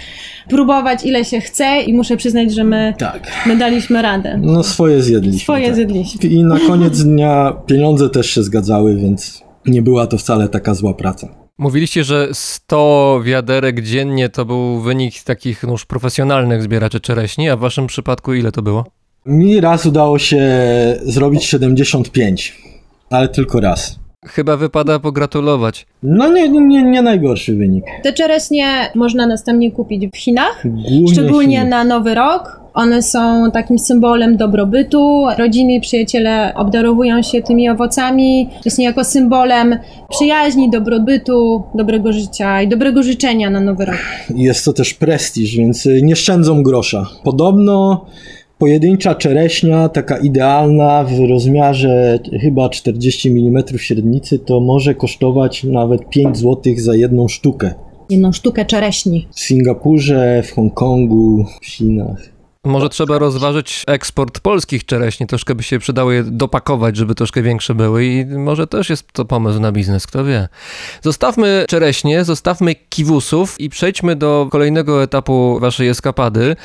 próbować ile się chce i muszę przyznać, że my, Tak. my daliśmy radę. No swoje zjedliśmy. Swoje tak. zjedliśmy. I na koniec dnia pieniądze też się zgadzały, więc nie była to wcale taka zła praca. Mówiliście, że 100 wiaderek dziennie to był wynik takich no już profesjonalnych zbieraczy czereśni, a w waszym przypadku ile to było? Mi raz udało się zrobić 75, ale tylko raz. Chyba wypada pogratulować. No nie, nie, nie najgorszy wynik. Te czereśnie można następnie kupić w Chinach, Głównie szczególnie Chiny. na Nowy Rok. One są takim symbolem dobrobytu. Rodziny i przyjaciele obdarowują się tymi owocami. Jest niejako symbolem przyjaźni, dobrobytu, dobrego życia i dobrego życzenia na Nowy Rok. Jest to też prestiż, więc y, nie szczędzą grosza. Podobno pojedyncza czereśnia, taka idealna w rozmiarze chyba 40 mm średnicy, to może kosztować nawet 5 zł za jedną sztukę. Jedną sztukę czereśni. W Singapurze, w Hongkongu, w Chinach. Może trzeba rozważyć eksport polskich czereśni, troszkę by się przydało je dopakować, żeby troszkę większe były i może też jest to pomysł na biznes, kto wie. Zostawmy czereśnie, zostawmy kiwusów i przejdźmy do kolejnego etapu waszej eskapady.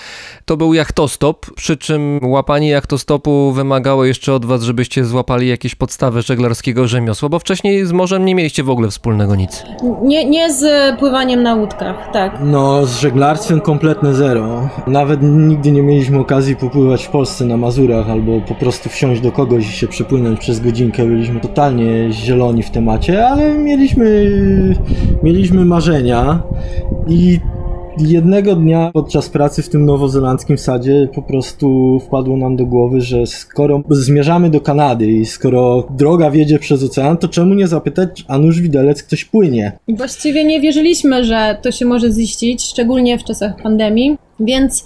To był jachtostop, przy czym łapanie jachtostopu wymagało jeszcze od was, żebyście złapali jakieś podstawy żeglarskiego rzemiosła, bo wcześniej z morzem nie mieliście w ogóle wspólnego nic. Nie, nie z pływaniem na łódkach, tak. No, z żeglarstwem kompletne zero. Nawet nigdy nie mieliśmy okazji popływać w Polsce na Mazurach albo po prostu wsiąść do kogoś i się przepłynąć przez godzinkę. Byliśmy totalnie zieloni w temacie, ale mieliśmy, mieliśmy marzenia i jednego dnia podczas pracy w tym nowozelandzkim sadzie po prostu wpadło nam do głowy, że skoro zmierzamy do Kanady i skoro droga wiedzie przez ocean, to czemu nie zapytać, a nuż widelec ktoś płynie? Właściwie nie wierzyliśmy, że to się może ziścić, szczególnie w czasach pandemii, więc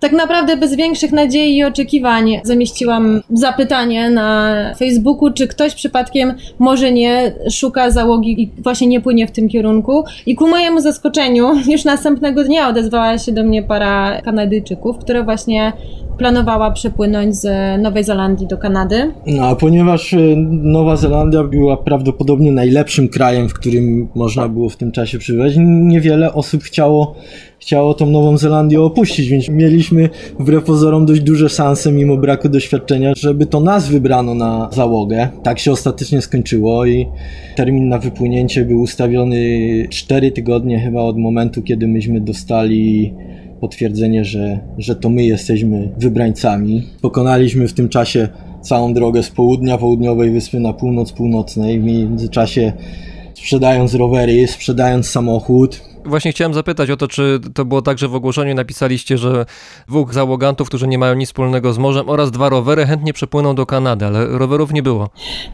Tak naprawdę bez większych nadziei i oczekiwań zamieściłam zapytanie na Facebooku, czy ktoś przypadkiem może nie szuka załogi i właśnie nie płynie w tym kierunku. I ku mojemu zaskoczeniu, <laughs> już następnego dnia odezwała się do mnie para Kanadyjczyków, która właśnie planowała przepłynąć z Nowej Zelandii do Kanady. No, a ponieważ y, Nowa Zelandia była prawdopodobnie najlepszym krajem, w którym można było w tym czasie przybywać, niewiele osób chciało, chciało tą Nową Zelandię opuścić, więc mieliśmy wbrew pozorom dość duże szanse, mimo braku doświadczenia, żeby to nas wybrano na załogę. Tak się ostatecznie skończyło i termin na wypłynięcie był ustawiony 4 tygodnie chyba od momentu, kiedy myśmy dostali potwierdzenie, że, że to my jesteśmy wybrańcami. Pokonaliśmy w tym czasie całą drogę z południa południowej wyspy na północ północnej, w międzyczasie sprzedając rowery, sprzedając samochód. Właśnie chciałem zapytać o to, czy to było tak, że w ogłoszeniu napisaliście, że dwóch załogantów, którzy nie mają nic wspólnego z morzem oraz dwa rowery chętnie przepłyną do Kanady, ale rowerów nie było.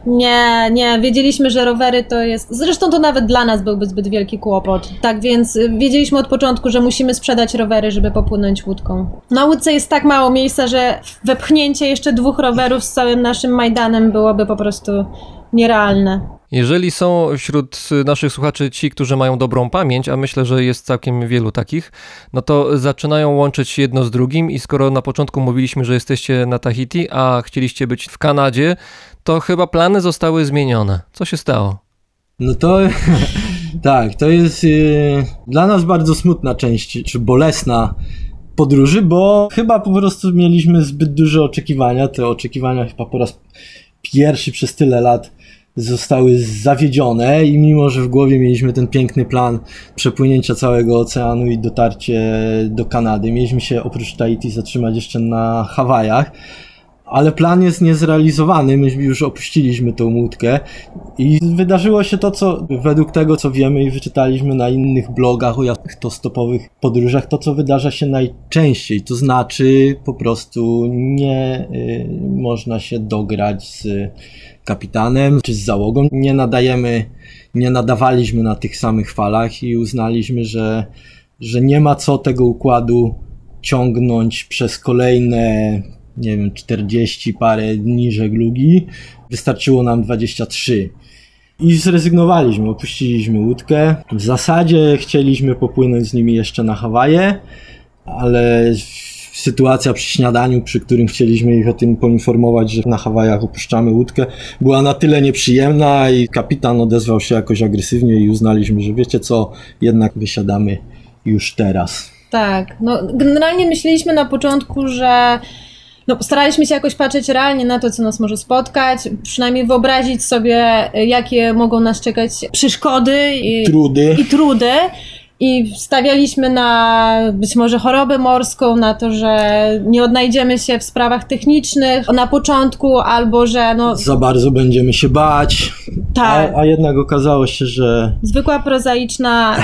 Nie, nie, wiedzieliśmy, że rowery to jest. Zresztą to nawet dla nas byłby zbyt wielki kłopot. Tak więc wiedzieliśmy od początku, że musimy sprzedać rowery, żeby popłynąć łódką. Na łódce jest tak mało miejsca, że wepchnięcie jeszcze dwóch rowerów z całym naszym Majdanem byłoby po prostu nierealne. Jeżeli są wśród naszych słuchaczy ci, którzy mają dobrą pamięć, a myślę, że jest całkiem wielu takich, no to zaczynają łączyć jedno z drugim i skoro na początku mówiliśmy, że jesteście na Tahiti, a chcieliście być w Kanadzie, to chyba plany zostały zmienione. Co się stało? No to <laughs> tak, to jest yy, dla nas bardzo smutna część, czy bolesna podróży, bo chyba po prostu mieliśmy zbyt duże oczekiwania. Te oczekiwania chyba po raz pierwszy przez tyle lat zostały zawiedzione i mimo, że w głowie mieliśmy ten piękny plan przepłynięcia całego oceanu i dotarcie do Kanady, mieliśmy się oprócz Tahiti zatrzymać jeszcze na Hawajach, ale plan jest niezrealizowany, my już opuściliśmy tą łódkę i wydarzyło się to, co według tego, co wiemy i wyczytaliśmy na innych blogach o autostopowych podróżach, to, co wydarza się najczęściej, to znaczy po prostu nie y, można się dograć z kapitanem czy z załogą. Nie nadajemy, nie nadawaliśmy na tych samych falach i uznaliśmy, że, że nie ma co tego układu ciągnąć przez kolejne, nie wiem, 40 parę dni żeglugi. Wystarczyło nam 23. I zrezygnowaliśmy, opuściliśmy łódkę. W zasadzie chcieliśmy popłynąć z nimi jeszcze na Hawaje, ale sytuacja przy śniadaniu, przy którym chcieliśmy ich o tym poinformować, że na Hawajach opuszczamy łódkę, była na tyle nieprzyjemna i kapitan odezwał się jakoś agresywnie i uznaliśmy, że wiecie co, jednak wysiadamy już teraz. Tak, no generalnie myśleliśmy na początku, że no, staraliśmy się jakoś patrzeć realnie na to, co nas może spotkać, przynajmniej wyobrazić sobie, jakie mogą nas czekać przeszkody i Trudy. I trudy. I stawialiśmy na być może chorobę morską, na to, że nie odnajdziemy się w sprawach technicznych na początku, albo że no. Za bardzo będziemy się bać. Tak. A, a jednak okazało się, że. Zwykła prozaiczna,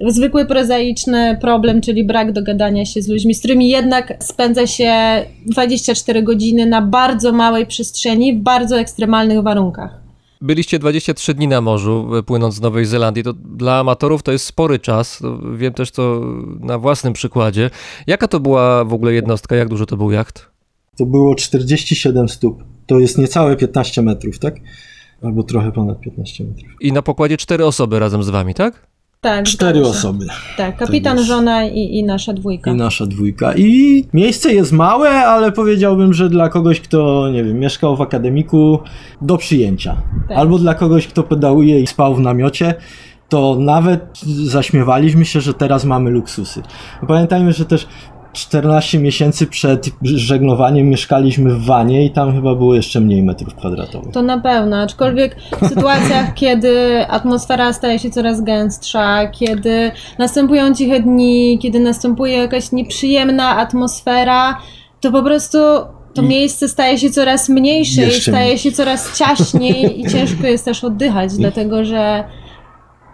e, <laughs> zwykły prozaiczny problem, czyli brak dogadania się z ludźmi, z którymi jednak spędza się 24 godziny na bardzo małej przestrzeni, w bardzo ekstremalnych warunkach. Byliście 23 dni na morzu, płynąc z Nowej Zelandii. To dla amatorów to jest spory czas. Wiem też to na własnym przykładzie. Jaka to była w ogóle jednostka? Jak duży to był jacht? To było 47 stóp. To jest niecałe 15 metrów, tak? Albo trochę ponad 15 metrów. I na pokładzie cztery osoby razem z wami, tak? Tak, Cztery się. osoby. Tak, kapitan, jest. żona i, i nasza dwójka. I nasza dwójka. I miejsce jest małe, ale powiedziałbym, że dla kogoś, kto, nie wiem, mieszkał w akademiku, do przyjęcia. Tak. Albo dla kogoś, kto pedałuje i spał w namiocie, to nawet zaśmiewaliśmy się, że teraz mamy luksusy. Pamiętajmy, że też 14 miesięcy przed żeglowaniem mieszkaliśmy w wanie i tam chyba było jeszcze mniej metrów kwadratowych. To na pewno, aczkolwiek w <laughs> sytuacjach, kiedy atmosfera staje się coraz gęstsza, kiedy następują ciche dni, kiedy następuje jakaś nieprzyjemna atmosfera, to po prostu to I- miejsce staje się coraz mniejsze i staje się coraz ciaśniej i ciężko jest też oddychać, dlatego że,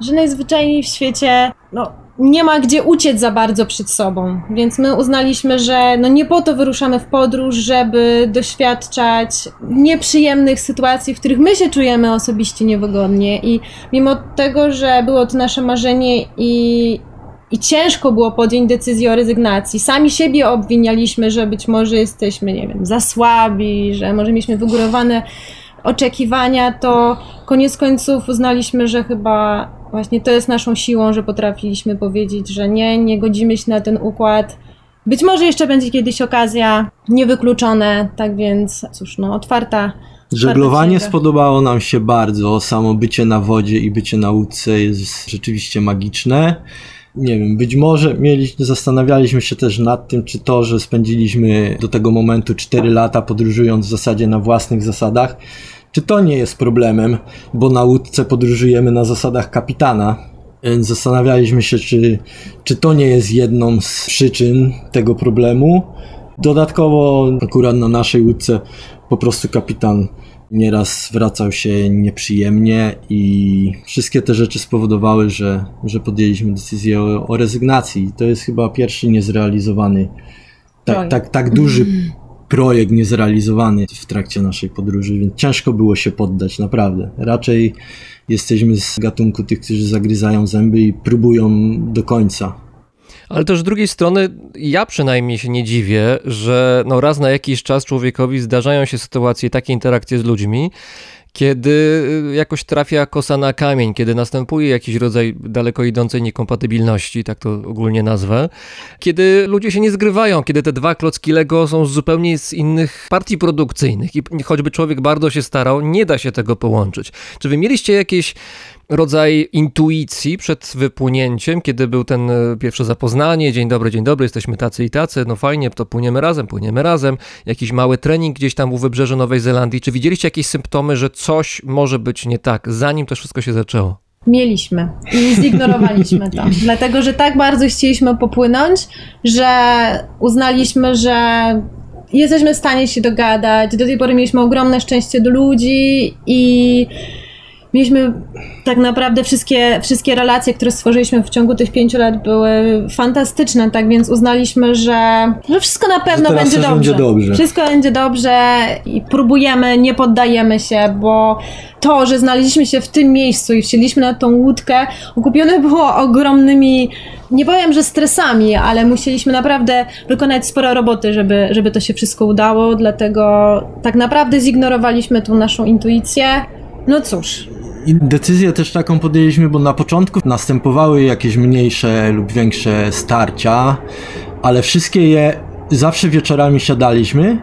że najzwyczajniej w świecie no, nie ma gdzie uciec za bardzo przed sobą. Więc my uznaliśmy, że no nie po to wyruszamy w podróż, żeby doświadczać nieprzyjemnych sytuacji, w których my się czujemy osobiście niewygodnie. I mimo tego, że było to nasze marzenie i i ciężko było podjąć decyzję o rezygnacji. Sami siebie obwinialiśmy, że być może jesteśmy, nie wiem, za słabi, że może mieliśmy wygórowane oczekiwania, to koniec końców uznaliśmy, że chyba właśnie to jest naszą siłą, że potrafiliśmy powiedzieć, że nie, nie godzimy się na ten układ. Być może jeszcze będzie kiedyś okazja, niewykluczone, tak więc cóż, no otwarta. Żeglowanie spodobało nam się bardzo. Samo bycie na wodzie i bycie na łódce jest rzeczywiście magiczne. Nie wiem, być może mieliśmy, zastanawialiśmy się też nad tym, czy to, że spędziliśmy do tego momentu 4 lata podróżując w zasadzie na własnych zasadach, czy to nie jest problemem, bo na łódce podróżujemy na zasadach kapitana. Więc zastanawialiśmy się, czy, czy to nie jest jedną z przyczyn tego problemu. Dodatkowo, akurat na naszej łódce, po prostu kapitan nieraz zwracał się nieprzyjemnie i wszystkie te rzeczy spowodowały, że, że podjęliśmy decyzję o, o rezygnacji. To jest chyba pierwszy niezrealizowany, tak, tak, tak duży projekt niezrealizowany w trakcie naszej podróży, więc ciężko było się poddać, naprawdę. Raczej jesteśmy z gatunku tych, którzy zagryzają zęby i próbują do końca. Ale też z drugiej strony, ja przynajmniej się nie dziwię, że no raz na jakiś czas człowiekowi zdarzają się sytuacje, takie interakcje z ludźmi, kiedy y, jakoś trafia kosa na kamień, kiedy następuje jakiś rodzaj daleko idącej niekompatybilności, tak to ogólnie nazwę, kiedy ludzie się nie zgrywają, kiedy te dwa klocki Lego są zupełnie z innych partii produkcyjnych i choćby człowiek bardzo się starał, nie da się tego połączyć. Czy wy mieliście jakieś rodzaj intuicji przed wypłynięciem, kiedy był ten e, pierwsze zapoznanie, dzień dobry, dzień dobry, jesteśmy tacy i tacy, no fajnie, to płyniemy razem, płyniemy razem, jakiś mały trening gdzieś tam u wybrzeży Nowej Zelandii. Czy widzieliście jakieś symptomy, że coś może być nie tak, zanim to wszystko się zaczęło? Mieliśmy i zignorowaliśmy to. <laughs> Dlatego, że tak bardzo chcieliśmy popłynąć, że uznaliśmy, że jesteśmy w stanie się dogadać. Do tej pory mieliśmy ogromne szczęście do ludzi i mieliśmy tak naprawdę wszystkie, wszystkie relacje, które stworzyliśmy w ciągu tych pięciu lat były fantastyczne, tak więc uznaliśmy, że, że wszystko na pewno będzie dobrze. będzie dobrze. Wszystko będzie dobrze i próbujemy, nie poddajemy się, bo to, że znaleźliśmy się w tym miejscu i wsiedliśmy na tą łódkę, okupione było ogromnymi, nie powiem, że stresami, ale musieliśmy naprawdę wykonać sporo roboty, żeby, żeby to się wszystko udało, dlatego tak naprawdę zignorowaliśmy tą naszą intuicję. No cóż, I decyzję też taką podjęliśmy, bo na początku następowały jakieś mniejsze lub większe starcia, ale wszystkie je zawsze wieczorami siadaliśmy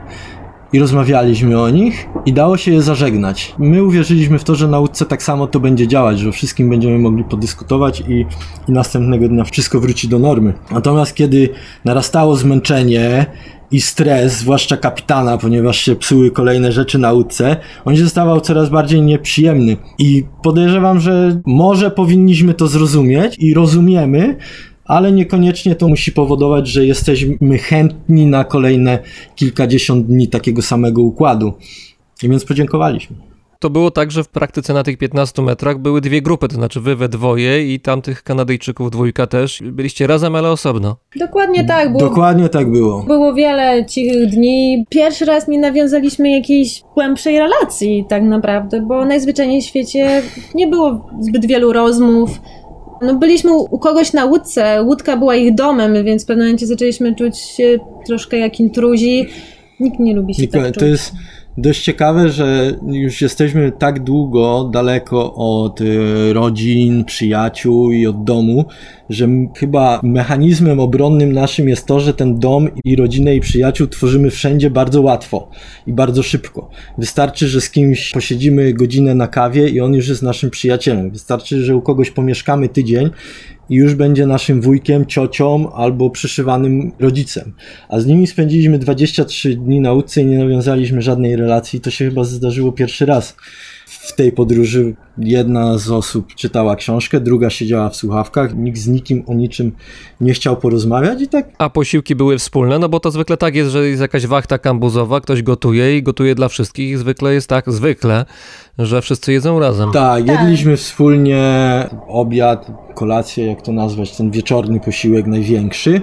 i rozmawialiśmy o nich i dało się je zażegnać. My uwierzyliśmy w to, że na łódce tak samo to będzie działać, że o wszystkim będziemy mogli podyskutować i, i następnego dnia wszystko wróci do normy. Natomiast kiedy narastało zmęczenie i stres, zwłaszcza kapitana, ponieważ się psuły kolejne rzeczy na łódce, on się stawał coraz bardziej nieprzyjemny. I podejrzewam, że może powinniśmy to zrozumieć i rozumiemy, ale niekoniecznie to musi powodować, że jesteśmy chętni na kolejne kilkadziesiąt dni takiego samego układu. I więc podziękowaliśmy. To było tak, że w praktyce na tych 15 metrach były dwie grupy, to znaczy wy we dwoje i tamtych Kanadyjczyków dwójka też. Byliście razem, ale osobno. dokładnie tak, było, Dokładnie tak było. Było wiele cichych dni. Pierwszy raz nie nawiązaliśmy jakiejś głębszej relacji, tak naprawdę, bo najzwyczajniej w świecie nie było zbyt wielu rozmów. No, byliśmy u kogoś na łódce, łódka była ich domem, więc w pewnym momencie zaczęliśmy czuć się troszkę jak intruzi. Nikt nie lubi się Niko, tak to czuć. jest dość ciekawe, że już jesteśmy tak długo daleko od e, rodzin, przyjaciół i od domu, że chyba mechanizmem obronnym naszym jest to, że ten dom i rodzinę i przyjaciół tworzymy wszędzie bardzo łatwo i bardzo szybko. Wystarczy, że z kimś posiedzimy godzinę na kawie i on już jest naszym przyjacielem. Wystarczy, że u kogoś pomieszkamy tydzień i już będzie naszym wujkiem, ciocią albo przyszywanym rodzicem. A z nimi spędziliśmy 23 dni na łódce i nie nawiązaliśmy żadnej relacji. To się chyba zdarzyło pierwszy raz w tej podróży. Jedna z osób czytała książkę, druga siedziała w słuchawkach, nikt z nikim o niczym nie chciał porozmawiać i tak A posiłki były wspólne, no bo to zwykle tak jest, że jest jakaś wachta kambuzowa, ktoś gotuje i gotuje dla wszystkich i zwykle jest tak, zwykle, że wszyscy jedzą razem. Tak, jedliśmy wspólnie obiad, kolację, jak to nazwać, ten wieczorny posiłek największy,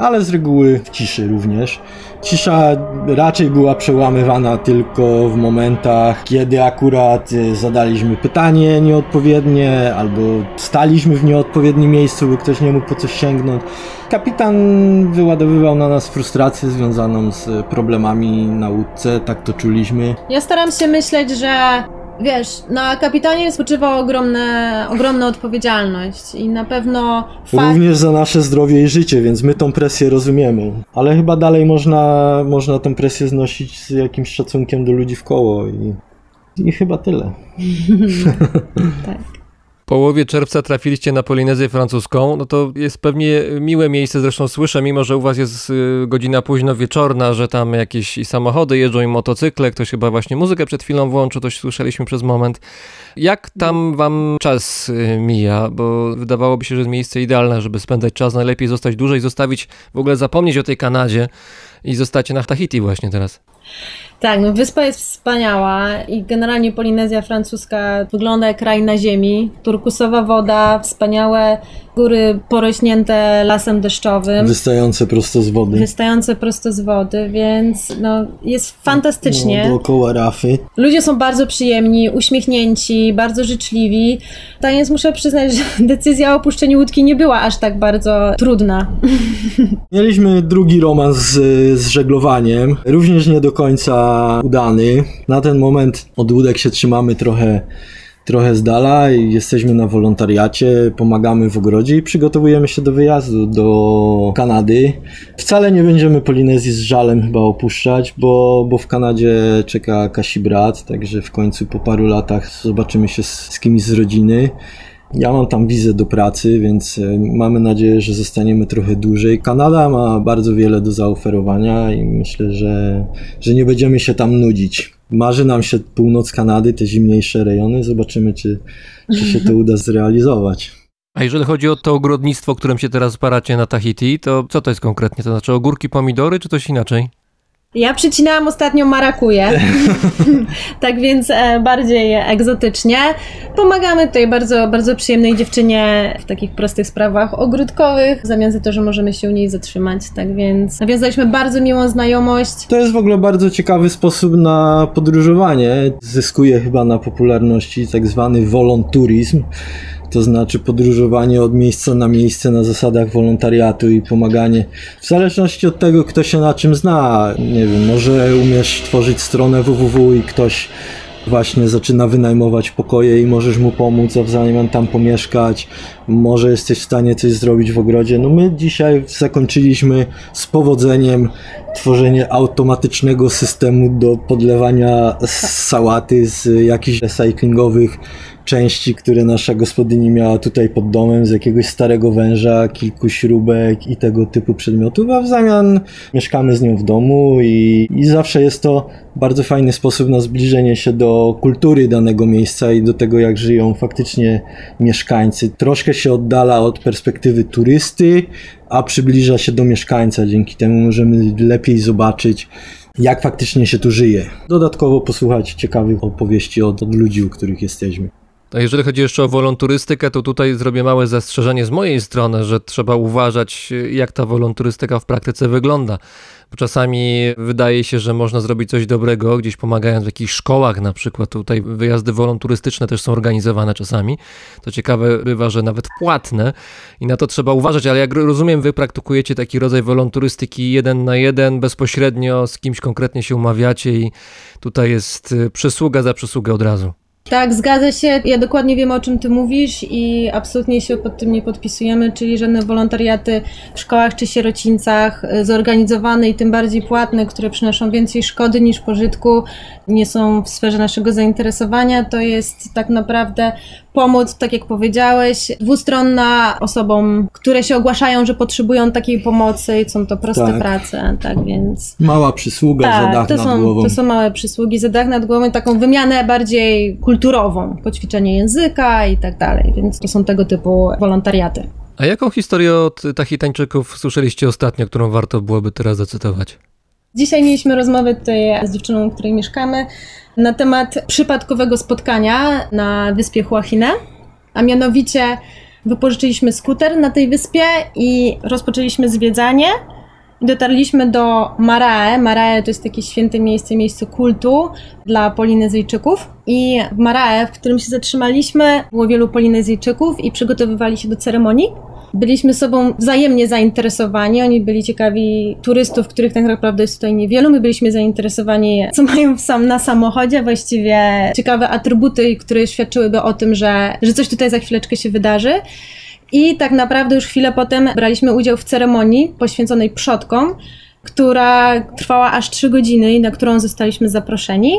ale z reguły w ciszy również. Cisza raczej była przełamywana tylko w momentach, kiedy akurat przykład y, zadaliśmy pytanie nieodpowiednie, albo staliśmy w nieodpowiednim miejscu, by ktoś nie mógł po coś sięgnąć. Kapitan wyładowywał na nas frustrację związaną z problemami na łódce, tak to czuliśmy. Ja staram się myśleć, że wiesz, na kapitanie spoczywa ogromne, ogromna odpowiedzialność i na pewno fakt... Również za nasze zdrowie i życie, więc my tą presję rozumiemy. Ale chyba dalej można, można tą presję znosić z jakimś szacunkiem do ludzi w koło i, i chyba tyle. <laughs> Tak. W połowie czerwca trafiliście na Polinezję francuską, no to jest pewnie miłe miejsce, zresztą słyszę, mimo że u was jest y, godzina późno wieczorna, że tam jakieś i samochody jeżdżą i motocykle, ktoś chyba właśnie muzykę przed chwilą włączył, coś słyszeliśmy przez moment. Jak tam wam czas y, mija? Bo wydawałoby się, że jest miejsce idealne, żeby spędzać czas, najlepiej zostać dłużej, zostawić, w ogóle zapomnieć o tej Kanadzie i zostać na Tahiti właśnie teraz. Tak, no wyspa jest wspaniała i generalnie Polinezja francuska wygląda jak kraj na ziemi. Turkusowa woda, wspaniałe góry porośnięte lasem deszczowym, Wystające prosto z wody. wystające prosto z wody, więc no, jest fantastycznie. No, dookoła rafy. Ludzie są bardzo przyjemni, uśmiechnięci, bardzo życzliwi. Tak więc muszę przyznać, że <laughs> decyzja o opuszczeniu łódki nie była aż tak bardzo trudna. <laughs> Mieliśmy drugi romans z, z żeglowaniem, również nie do końca udany. Na ten moment od łódek się trzymamy trochę, trochę z dala i jesteśmy na wolontariacie, pomagamy w ogrodzie i przygotowujemy się do wyjazdu do Kanady. Wcale nie będziemy Polinezji z żalem chyba opuszczać, bo, bo w Kanadzie czeka Kasi brat, także w końcu po paru latach zobaczymy się z, z kimś z rodziny. Ja mam tam wizę do pracy, więc e, mamy nadzieję, że zostaniemy trochę dłużej. Kanada ma bardzo wiele do zaoferowania i myślę, że, że nie będziemy się tam nudzić. Marzy nam się północ Kanady, te zimniejsze rejony. Zobaczymy, czy, czy się to uda zrealizować. A jeżeli chodzi o to ogrodnictwo, którym się teraz paracie na Tahiti, to co to jest konkretnie? To znaczy ogórki, pomidory, czy coś inaczej? Ja przycinałam ostatnio marakuję, <laughs> tak więc e, bardziej egzotycznie. Pomagamy tutaj bardzo, bardzo przyjemnej dziewczynie w takich prostych sprawach ogródkowych, w zamian za to, że możemy się u niej zatrzymać. Tak więc nawiązaliśmy bardzo miłą znajomość. To jest w ogóle bardzo ciekawy sposób na podróżowanie. Zyskuje chyba na popularności tak zwany volonturizm. To znaczy podróżowanie od miejsca na miejsce na zasadach wolontariatu i pomaganie. W zależności od tego, kto się na czym zna. Nie wiem, może umiesz tworzyć stronę www i ktoś właśnie zaczyna wynajmować pokoje i możesz mu pomóc, a w zamian tam pomieszkać. Może jesteś w stanie coś zrobić w ogrodzie. No my dzisiaj zakończyliśmy z powodzeniem tworzenie automatycznego systemu do podlewania sałaty z jakichś recyklingowych części, które nasza gospodyni miała tutaj pod domem, z jakiegoś starego węża, kilku śrubek i tego typu przedmiotów, a w zamian mieszkamy z nią w domu i, i zawsze jest to bardzo fajny sposób na zbliżenie się do kultury danego miejsca i do tego, jak żyją faktycznie mieszkańcy. Troszkę się oddala od perspektywy turysty, a przybliża się do mieszkańca. Dzięki temu możemy lepiej zobaczyć, jak faktycznie się tu żyje. Dodatkowo posłuchać ciekawych opowieści od, od ludzi, u których jesteśmy. A jeżeli chodzi jeszcze o wolonturystykę, to tutaj zrobię małe zastrzeżenie z mojej strony, że trzeba uważać, jak ta wolonturystyka w praktyce wygląda. Bo czasami wydaje się, że można zrobić coś dobrego, gdzieś pomagając w jakichś szkołach na przykład. Tutaj wyjazdy wolonturystyczne też są organizowane czasami. To ciekawe bywa, że nawet płatne i na to trzeba uważać, ale jak rozumiem, wy praktykujecie taki rodzaj wolonturystyki jeden na jeden, bezpośrednio z kimś konkretnie się umawiacie i tutaj jest y, przysługa za przysługę od razu. Tak, zgadza się. Ja dokładnie wiem, o czym ty mówisz i absolutnie się pod tym nie podpisujemy, czyli żadne wolontariaty w szkołach czy sierocińcach e, zorganizowane i tym bardziej płatne, które przynoszą więcej szkody niż pożytku, nie są w sferze naszego zainteresowania. To jest tak naprawdę pomoc, tak jak powiedziałeś, dwustronna osobom, które się ogłaszają, że potrzebują takiej pomocy i są to proste Tak. prace, tak więc... Mała przysługa za Tak, dach to nad są, głową. to są małe przysługi za dach nad głową, taką wymianę bardziej kulturową, poćwiczenie języka i tak dalej, więc to są tego typu wolontariaty. A jaką historię od Tahitańczyków słyszeliście ostatnio, którą warto byłoby teraz zacytować? Dzisiaj mieliśmy rozmowę tutaj z dziewczyną, w której mieszkamy, na temat przypadkowego spotkania na wyspie Huahine, a mianowicie wypożyczyliśmy skuter na tej wyspie i rozpoczęliśmy zwiedzanie Dotarliśmy do Marae. Marae to jest takie święte miejsce, miejsce kultu dla Polinezyjczyków. I w Marae, w którym się zatrzymaliśmy, było wielu Polinezyjczyków i przygotowywali się do ceremonii. Byliśmy sobą wzajemnie zainteresowani. Oni byli ciekawi turystów, których tak naprawdę jest tutaj niewielu. My byliśmy zainteresowani, co mają sam, na samochodzie, właściwie ciekawe atrybuty, które świadczyłyby o tym, że, że coś tutaj za chwileczkę się wydarzy. I tak naprawdę już chwilę potem braliśmy udział w ceremonii poświęconej przodkom, która trwała aż 3 godziny i na którą zostaliśmy zaproszeni.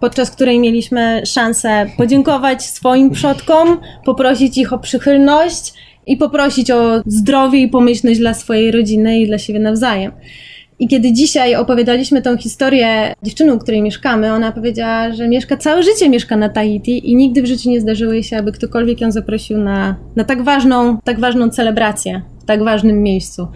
Podczas której mieliśmy szansę podziękować swoim przodkom, poprosić ich o przychylność i poprosić o zdrowie i pomyślność dla swojej rodziny i dla siebie nawzajem. I kiedy dzisiaj opowiadaliśmy tą historię dziewczyny, u której mieszkamy, ona powiedziała, że mieszka całe życie mieszka na Tahiti i nigdy w życiu nie zdarzyło się, aby ktokolwiek ją zaprosił na, na tak, ważną, tak ważną celebrację w tak ważnym miejscu.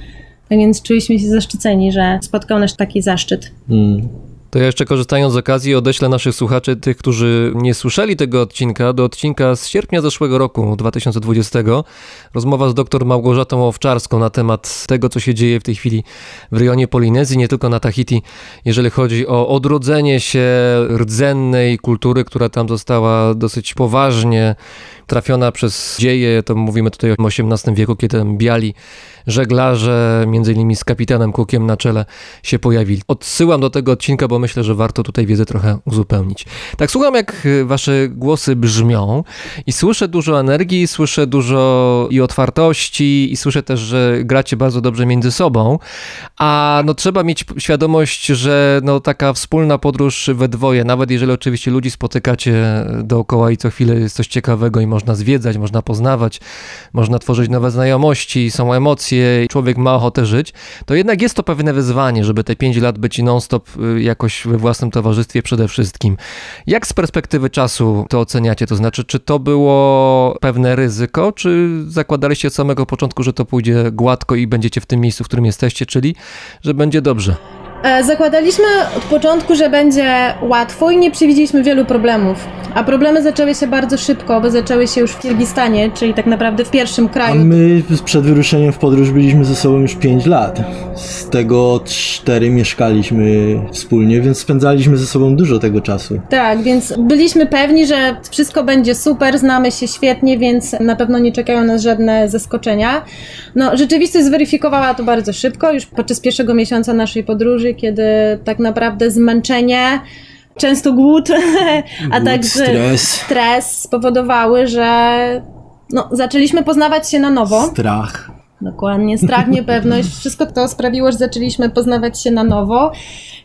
Tak więc czuliśmy się zaszczyceni, że spotkał nas taki zaszczyt. Mm. To ja jeszcze korzystając z okazji odeślę naszych słuchaczy, tych, którzy nie słyszeli tego odcinka, do odcinka z sierpnia zeszłego roku, 2020. Rozmowa z dr Małgorzatą Owczarską na temat tego, co się dzieje w tej chwili w rejonie Polinezji, nie tylko na Tahiti, jeżeli chodzi o odrodzenie się rdzennej kultury, która tam została dosyć poważnie trafiona przez dzieje, to mówimy tutaj o XVIII wieku, kiedy biali żeglarze, między innymi z kapitanem Cookiem na czele się pojawili. Odsyłam do tego odcinka, bo myślę, że warto tutaj wiedzę trochę uzupełnić. Tak słucham, jak wasze głosy brzmią i słyszę dużo energii, słyszę dużo i otwartości i słyszę też, że gracie bardzo dobrze między sobą, a no trzeba mieć świadomość, że no taka wspólna podróż we dwoje, nawet jeżeli oczywiście ludzi spotykacie dookoła i co chwilę jest coś ciekawego i można zwiedzać, można poznawać, można tworzyć nowe znajomości, są emocje, i człowiek ma ochotę żyć, to jednak jest to pewne wyzwanie, żeby te 5 lat być non-stop y, jakoś we własnym towarzystwie przede wszystkim. Jak z perspektywy czasu to oceniacie? To znaczy, czy to było pewne ryzyko, czy zakładaliście od samego początku, że to pójdzie gładko i będziecie w tym miejscu, w którym jesteście, czyli że będzie dobrze? E, Zakładaliśmy od początku, że będzie łatwo i nie przewidzieliśmy wielu problemów. A problemy zaczęły się bardzo szybko, bo zaczęły się już w Kirgistanie, czyli tak naprawdę w pierwszym A kraju. my przed wyruszeniem w podróż byliśmy ze sobą już 5 lat. Z tego 4 mieszkaliśmy wspólnie, więc spędzaliśmy ze sobą dużo tego czasu. Tak, więc byliśmy pewni, że wszystko będzie super, znamy się świetnie, więc na pewno nie czekają nas żadne zaskoczenia. No, rzeczywistość zweryfikowała to bardzo szybko, już podczas pierwszego miesiąca naszej podróży, kiedy tak naprawdę zmęczenie, często głód, <laughs> a także stres. stres spowodowały, że no, zaczęliśmy poznawać się na nowo. Strach. Dokładnie, strach, niepewność, <laughs> wszystko to sprawiło, że zaczęliśmy poznawać się na nowo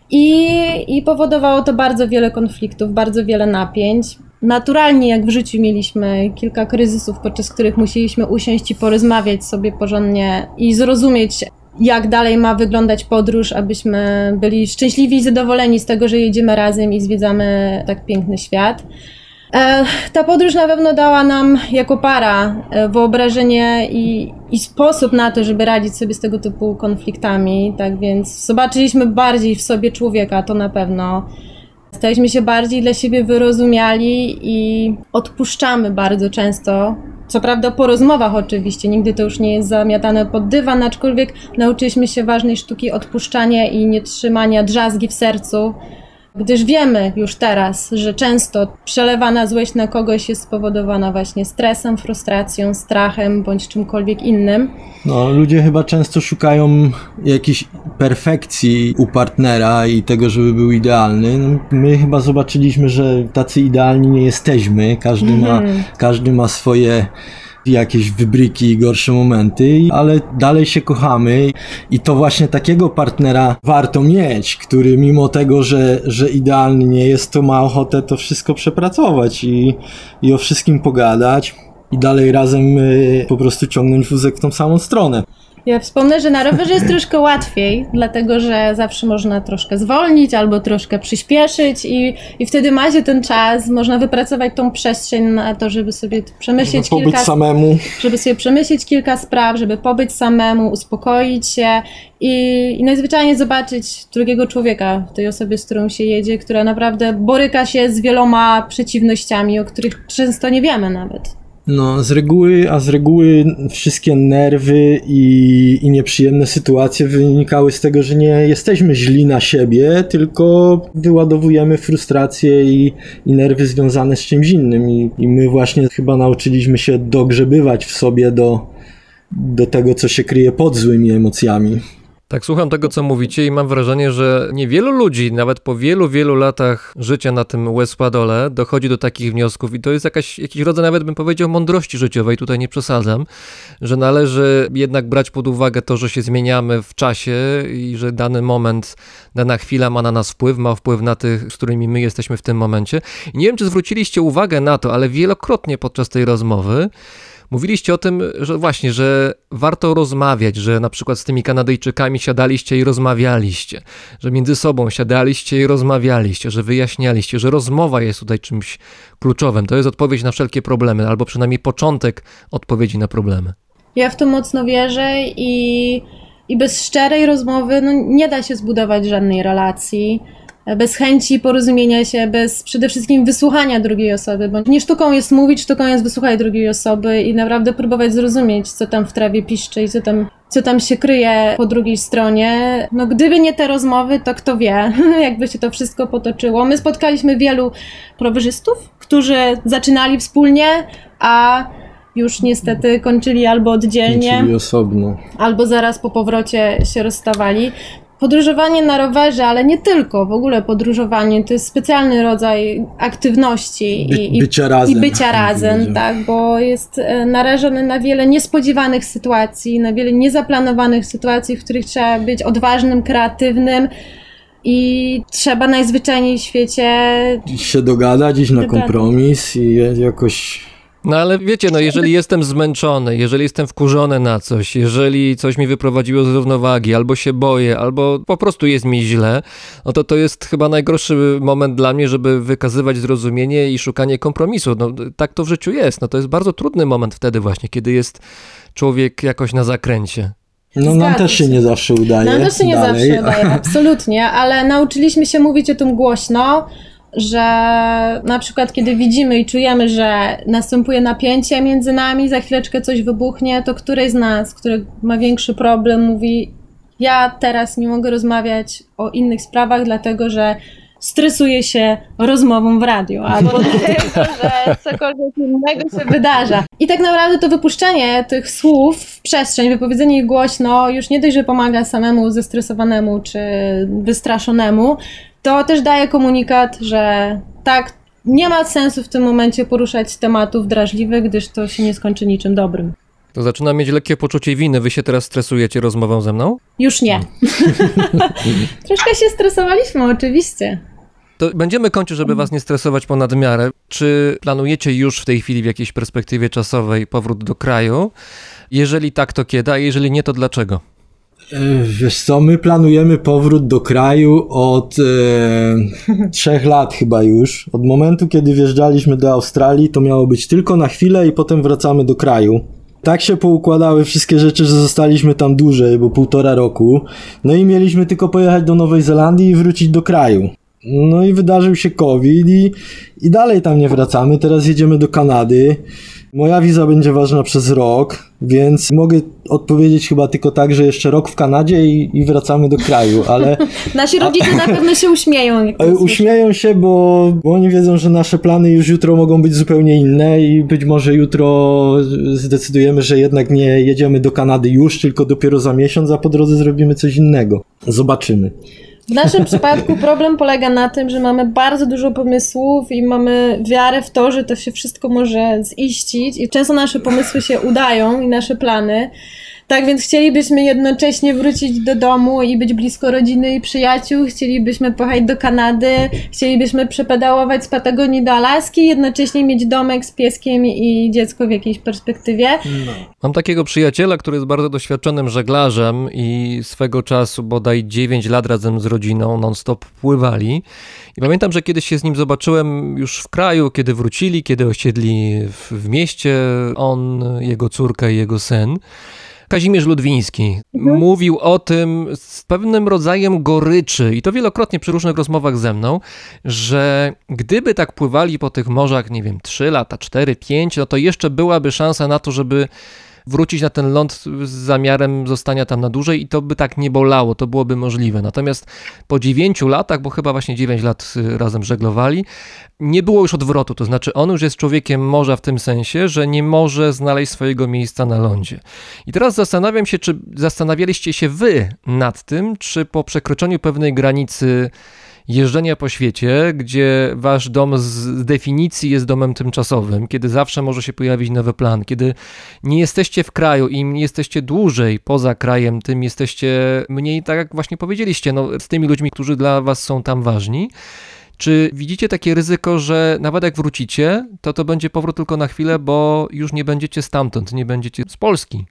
i, i powodowało to bardzo wiele konfliktów, bardzo wiele napięć. Naturalnie, jak w życiu, mieliśmy kilka kryzysów, podczas których musieliśmy usiąść i porozmawiać sobie porządnie i zrozumieć, jak dalej ma wyglądać podróż, abyśmy byli szczęśliwi i zadowoleni z tego, że jedziemy razem i zwiedzamy tak piękny świat. E, Ta podróż na pewno dała nam jako para e, wyobrażenie i, i sposób na to, żeby radzić sobie z tego typu konfliktami. Tak więc zobaczyliśmy bardziej w sobie człowieka, to na pewno. Staliśmy się bardziej dla siebie wyrozumiali i odpuszczamy bardzo często. Co prawda po rozmowach oczywiście, nigdy to już nie jest zamiatane pod dywan, aczkolwiek nauczyliśmy się ważnej sztuki odpuszczania i nie trzymania drzazgi w sercu, gdyż wiemy już teraz, że często przelewana złość na kogoś jest spowodowana właśnie stresem, frustracją, strachem bądź czymkolwiek innym. No, ludzie chyba często szukają jakiejś perfekcji u partnera i tego, żeby był idealny. No, my chyba zobaczyliśmy, że tacy idealni nie jesteśmy. Każdy, ma, każdy ma swoje jakieś wybryki i gorsze momenty, ale dalej się kochamy i to właśnie takiego partnera warto mieć, który mimo tego, że, że idealny nie jest, to ma ochotę to wszystko przepracować i, i o wszystkim pogadać i dalej razem y, po prostu ciągnąć wózek w tą samą stronę. Ja wspomnę, że na rowerze jest troszkę łatwiej, dlatego że zawsze można troszkę zwolnić albo troszkę przyspieszyć i, i wtedy ma się ten czas, można wypracować tą przestrzeń na to, żeby sobie przemyśleć Pobyć kilka samemu. żeby sobie przemyśleć kilka spraw, żeby pobyć samemu, uspokoić się i, i najzwyczajniej zobaczyć drugiego człowieka, tej osoby, z którą się jedzie, która naprawdę boryka się z wieloma przeciwnościami, o których często nie wiemy nawet. No, z reguły, a z reguły wszystkie nerwy i, i nieprzyjemne sytuacje wynikały z tego, że nie jesteśmy źli na siebie, tylko wyładowujemy frustracje i, i nerwy związane z czymś innym. I, I my właśnie chyba nauczyliśmy się dogrzebywać w sobie do, do tego, co się kryje pod złymi emocjami. Tak, słucham tego, co mówicie i mam wrażenie, że niewielu ludzi, nawet po wielu, wielu latach życia na tym Westpadole, dochodzi do takich wniosków i to jest jakaś, jakiś rodzaj, nawet bym powiedział, mądrości życiowej, tutaj nie przesadzam, że należy jednak brać pod uwagę to, że się zmieniamy w czasie i że dany moment, dana chwila ma na nas wpływ, ma wpływ na tych, z którymi my jesteśmy w tym momencie. I nie wiem, czy zwróciliście uwagę na to, ale wielokrotnie podczas tej rozmowy Mówiliście o tym, że właśnie, że warto rozmawiać, że na przykład z tymi Kanadyjczykami siadaliście i rozmawialiście, że między sobą siadaliście i rozmawialiście, że wyjaśnialiście, że rozmowa jest tutaj czymś kluczowym. To jest odpowiedź na wszelkie problemy, albo przynajmniej początek odpowiedzi na problemy. Ja w to mocno wierzę i, i bez szczerej rozmowy no, nie da się zbudować żadnej relacji. Bez chęci porozumienia się, bez przede wszystkim wysłuchania drugiej osoby, bo nie sztuką jest mówić, sztuką jest wysłuchać drugiej osoby i naprawdę próbować zrozumieć, co tam w trawie piszczy i co tam, co tam się kryje po drugiej stronie. No gdyby nie te rozmowy, to kto wie, <laughs> jakby się to wszystko potoczyło. My spotkaliśmy wielu rowerzystów, którzy zaczynali wspólnie, a już niestety kończyli albo oddzielnie, Czyli osobno. albo zaraz po powrocie się rozstawali. Podróżowanie na rowerze, ale nie tylko, w ogóle podróżowanie to jest specjalny rodzaj aktywności By, i, i, bycia razem. i bycia razem, tak, bo jest e, narażony na wiele niespodziewanych sytuacji, na wiele niezaplanowanych sytuacji, w których trzeba być odważnym, kreatywnym i trzeba najzwyczajniej w świecie się dogadać, iść na kompromis i jakoś No ale wiecie, no jeżeli jestem zmęczony, jeżeli jestem wkurzony na coś, jeżeli coś mi wyprowadziło z równowagi, albo się boję, albo po prostu jest mi źle, no to to jest chyba najgorszy moment dla mnie, żeby wykazywać zrozumienie i szukanie kompromisu. No tak to w życiu jest. No to jest bardzo trudny moment wtedy właśnie, kiedy jest człowiek jakoś na zakręcie. No nam Zgadzam też się się. nie zawsze udaje. Nam też się nie dalej. zawsze udaje, <laughs> absolutnie, ale nauczyliśmy się mówić o tym głośno, że na przykład kiedy widzimy i czujemy, że następuje napięcie między nami, za chwileczkę coś wybuchnie, to któryś z nas, który ma większy problem, mówi: Ja teraz nie mogę rozmawiać o innych sprawach, dlatego że stresuję się rozmową w radiu, <laughs> albo dlatego, <laughs> że cokolwiek innego się wydarza. I tak naprawdę to wypuszczenie tych słów w przestrzeń, wypowiedzenie ich głośno, już nie dość, że pomaga samemu zestresowanemu czy wystraszonemu, to też daje komunikat, że tak, nie ma sensu w tym momencie poruszać tematów drażliwych, gdyż to się nie skończy niczym dobrym. To zaczynam mieć lekkie poczucie winy. Wy się teraz stresujecie rozmową ze mną? Już nie. <laughs> Troszkę się stresowaliśmy, oczywiście. To będziemy kończyć, żeby was nie stresować ponad miarę. Czy planujecie już w tej chwili w jakiejś perspektywie czasowej powrót do kraju? Jeżeli tak, to kiedy? A jeżeli nie, to dlaczego? E, Wiesz co, my planujemy powrót do kraju od e, <laughs> trzech lat chyba już. Od momentu, kiedy wjeżdżaliśmy do Australii, to miało być tylko na chwilę i potem wracamy do kraju. Tak się poukładały wszystkie rzeczy, że zostaliśmy tam dłużej, bo półtora roku. No i mieliśmy tylko pojechać do Nowej Zelandii i wrócić do kraju. No i wydarzył się COVID i, i dalej tam nie wracamy. Teraz jedziemy do Kanady. Moja wiza będzie ważna przez rok, więc mogę odpowiedzieć chyba tylko tak, że jeszcze rok w Kanadzie i, i wracamy do kraju, ale <laughs> Nasi rodzice na pewno się uśmieją. E, uśmieją się, bo, bo oni wiedzą, że nasze plany już jutro mogą być zupełnie inne i być może jutro zdecydujemy, że jednak nie jedziemy do Kanady już, tylko dopiero za miesiąc, a po drodze zrobimy coś innego. Zobaczymy. W naszym przypadku problem polega na tym, że mamy bardzo dużo pomysłów i mamy wiarę w to, że to się wszystko może ziścić i często nasze pomysły się udają i nasze plany. Tak więc chcielibyśmy jednocześnie wrócić do domu i być blisko rodziny i przyjaciół, chcielibyśmy pojechać do Kanady, chcielibyśmy przepedałować z Patagonii do Alaski, jednocześnie mieć domek z pieskiem i dziecko w jakiejś perspektywie. Mam takiego przyjaciela, który jest bardzo doświadczonym żeglarzem i swego czasu bodaj 9 lat razem z rodziną non-stop pływali. I pamiętam, że kiedyś się z nim zobaczyłem już w kraju, kiedy wrócili, kiedy osiedli w, w mieście, on, jego córka i jego syn. Kazimierz Ludwiński mówił o tym z pewnym rodzajem goryczy, i to wielokrotnie przy różnych rozmowach ze mną, że gdyby tak pływali po tych morzach, nie wiem, 3 lata, 4, 5, no to jeszcze byłaby szansa na to, żeby wrócić na ten ląd z zamiarem zostania tam na dłużej i to by tak nie bolało, to byłoby możliwe. Natomiast po 9 latach, bo chyba właśnie 9 lat y, razem żeglowali, nie było już odwrotu, to znaczy on już jest człowiekiem morza w tym sensie, że nie może znaleźć swojego miejsca na lądzie. I teraz zastanawiam się, czy zastanawialiście się wy nad tym, czy po przekroczeniu pewnej granicy jeżdżenia po świecie, gdzie wasz dom z definicji jest domem tymczasowym, kiedy zawsze może się pojawić nowy plan, kiedy nie jesteście w kraju i im jesteście dłużej poza krajem, tym jesteście mniej, tak jak właśnie powiedzieliście, no, z tymi ludźmi, którzy dla was są tam ważni. Czy widzicie takie ryzyko, że nawet jak wrócicie, to to będzie powrót tylko na chwilę, bo już nie będziecie stamtąd, nie będziecie z Polski?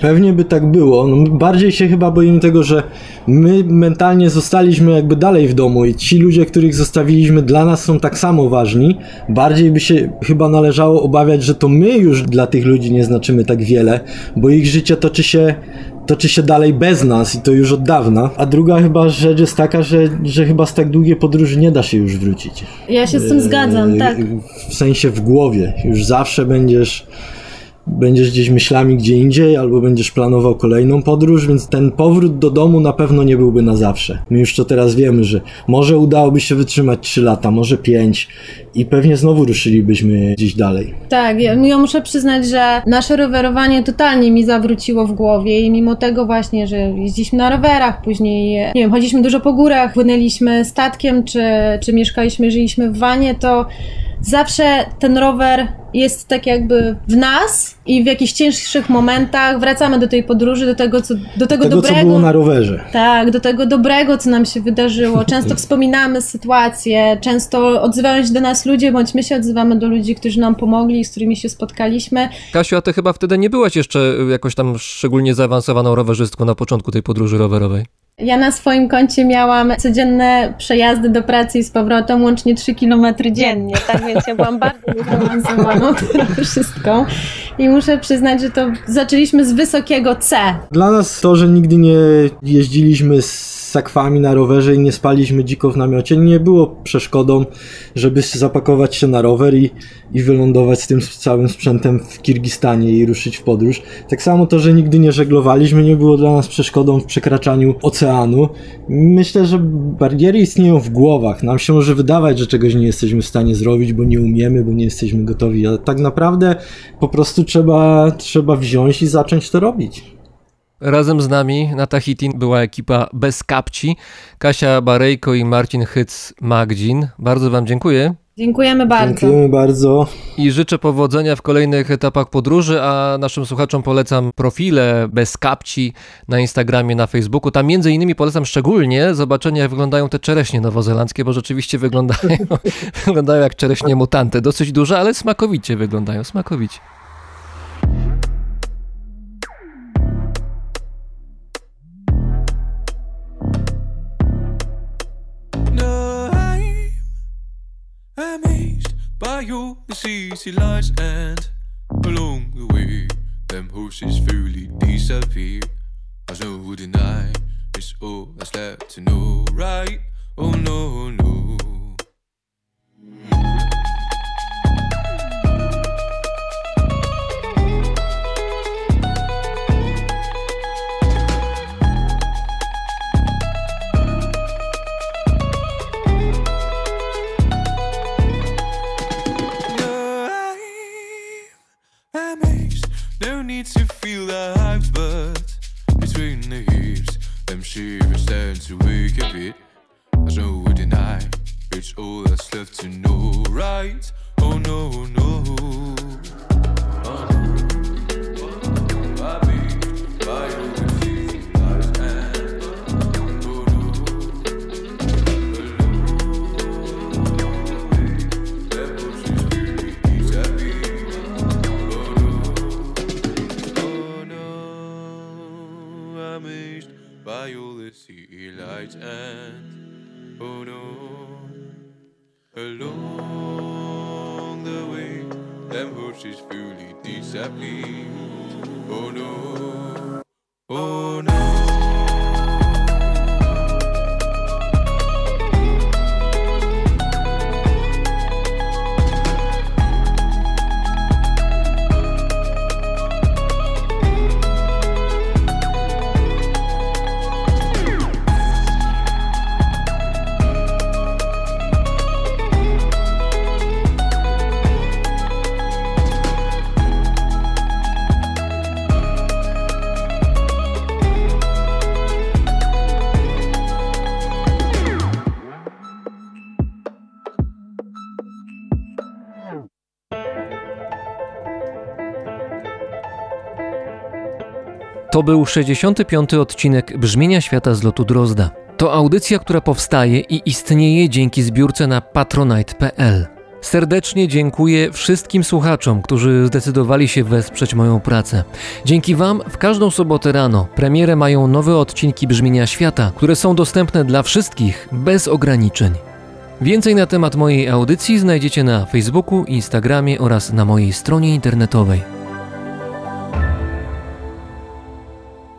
Pewnie by tak było. No, bardziej się chyba boimy tego, że my mentalnie zostaliśmy jakby dalej w domu i ci ludzie, których zostawiliśmy dla nas są tak samo ważni. Bardziej by się chyba należało obawiać, że to my już dla tych ludzi nie znaczymy tak wiele, bo ich życie toczy się toczy się dalej bez nas i to już od dawna. A druga chyba rzecz jest taka, że, że chyba z tak długiej podróży nie da się już wrócić. Ja się z tym zgadzam, Eee, tak. W sensie w głowie. Już zawsze będziesz będziesz gdzieś myślami gdzie indziej, albo będziesz planował kolejną podróż, więc ten powrót do domu na pewno nie byłby na zawsze. My już to teraz wiemy, że może udałoby się wytrzymać 3 lata, może 5 i pewnie znowu ruszylibyśmy gdzieś dalej. Tak, ja, ja muszę przyznać, że nasze rowerowanie totalnie mi zawróciło w głowie i mimo tego właśnie, że jeździliśmy na rowerach, później, nie wiem, chodziliśmy dużo po górach, płynęliśmy statkiem, czy, czy mieszkaliśmy, żyliśmy w wanie, to zawsze ten rower jest tak jakby w nas i w jakichś cięższych momentach wracamy do tej podróży, do tego, co, do tego, Tego, co dobrego. było na rowerze. Tak, do tego dobrego, co nam się wydarzyło. Często <laughs> wspominamy sytuacje, często odzywają się do nas ludzie, bądź my się odzywamy do ludzi, którzy nam pomogli, z którymi się spotkaliśmy. Kasiu, a ty chyba wtedy nie byłaś jeszcze jakoś tam szczególnie zaawansowaną rowerzystką na początku tej podróży rowerowej. Ja na swoim koncie miałam codzienne przejazdy do pracy i z powrotem, łącznie 3 km dziennie, tak więc ja byłam <laughs> bardzo zaawansowaną rowerzystką i muszę przyznać, że to zaczęliśmy z wysokiego C. Dla nas to, że nigdy nie jeździliśmy z sakwami na rowerze i nie spaliśmy dziko w namiocie, nie było przeszkodą, żeby zapakować się na rower i, i wylądować z tym całym sprzętem w Kirgistanie i ruszyć w podróż. Tak samo to, że nigdy nie żeglowaliśmy, nie było dla nas przeszkodą w przekraczaniu oceanu. Myślę, że bariery istnieją w głowach. Nam się może wydawać, że czegoś nie jesteśmy w stanie zrobić, bo nie umiemy, bo nie jesteśmy gotowi, ale tak naprawdę po prostu trzeba, trzeba wziąć i zacząć to robić. Razem z nami na Tahiti była ekipa bez kapci, Kasia Barejko i Marcin Hyc-Magdzin. Bardzo wam dziękuję Dziękujemy bardzo. Dziękujemy bardzo. i życzę powodzenia w kolejnych etapach podróży, a naszym słuchaczom polecam profile bez kapci na Instagramie, na Facebooku. Tam między innymi polecam szczególnie zobaczenie jak wyglądają te czereśnie nowozelandzkie, bo rzeczywiście wyglądają, <laughs> wyglądają jak czereśnie mutanty. Dosyć duże, ale smakowicie wyglądają, smakowicie. By all the city lights and along the way, them horses fully disappear. I know deny it's all that's left to know, right? Oh no, no. No, hips, them to wake a bit. There's no deny, it's all that's left to know, right? Oh no, no. And oh no, along the way, them horses fully disappear. Oh no, To był 65. odcinek Brzmienia Świata z lotu Drozda. To audycja, która powstaje i istnieje dzięki zbiórce na patronite.pl. Serdecznie dziękuję wszystkim słuchaczom, którzy zdecydowali się wesprzeć moją pracę. Dzięki Wam w każdą sobotę rano premierę mają nowe odcinki Brzmienia Świata, które są dostępne dla wszystkich bez ograniczeń. Więcej na temat mojej audycji znajdziecie na Facebooku, Instagramie oraz na mojej stronie internetowej.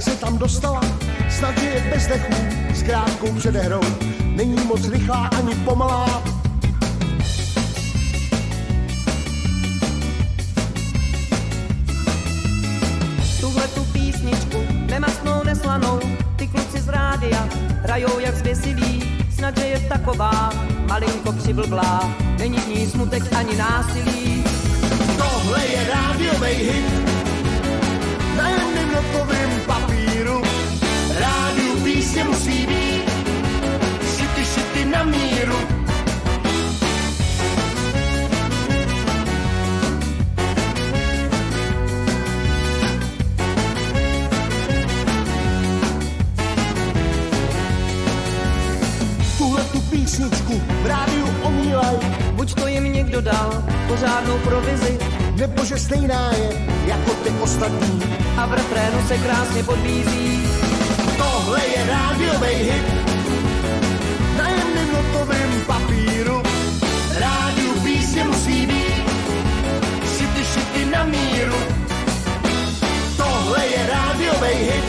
Se tam dostala. Snad je bez dechů, s krátkou předehrou, není moc rychlá ani pomalá. tuhle tu písničku, nemastnou, neslanou, ty kluci z rádia hrajou jak zběsilí, snad že je taková, malinko přiblblá, není v ní smutek ani násilí. Tohle je rádiový hit, Písně musí být, šity, šity na míru. Tuhle tu písničku v rádiu omílaj, Buď to jim někdo dal, pořádnou provizi, nebo že stejná je jako ty ostatní. a v refrénu se krásně podvízí leje rádiovej hit. Na jemném notovém papíru rádiu písně musí být. Šity, šity na míru. Tohle je rádiovej hit.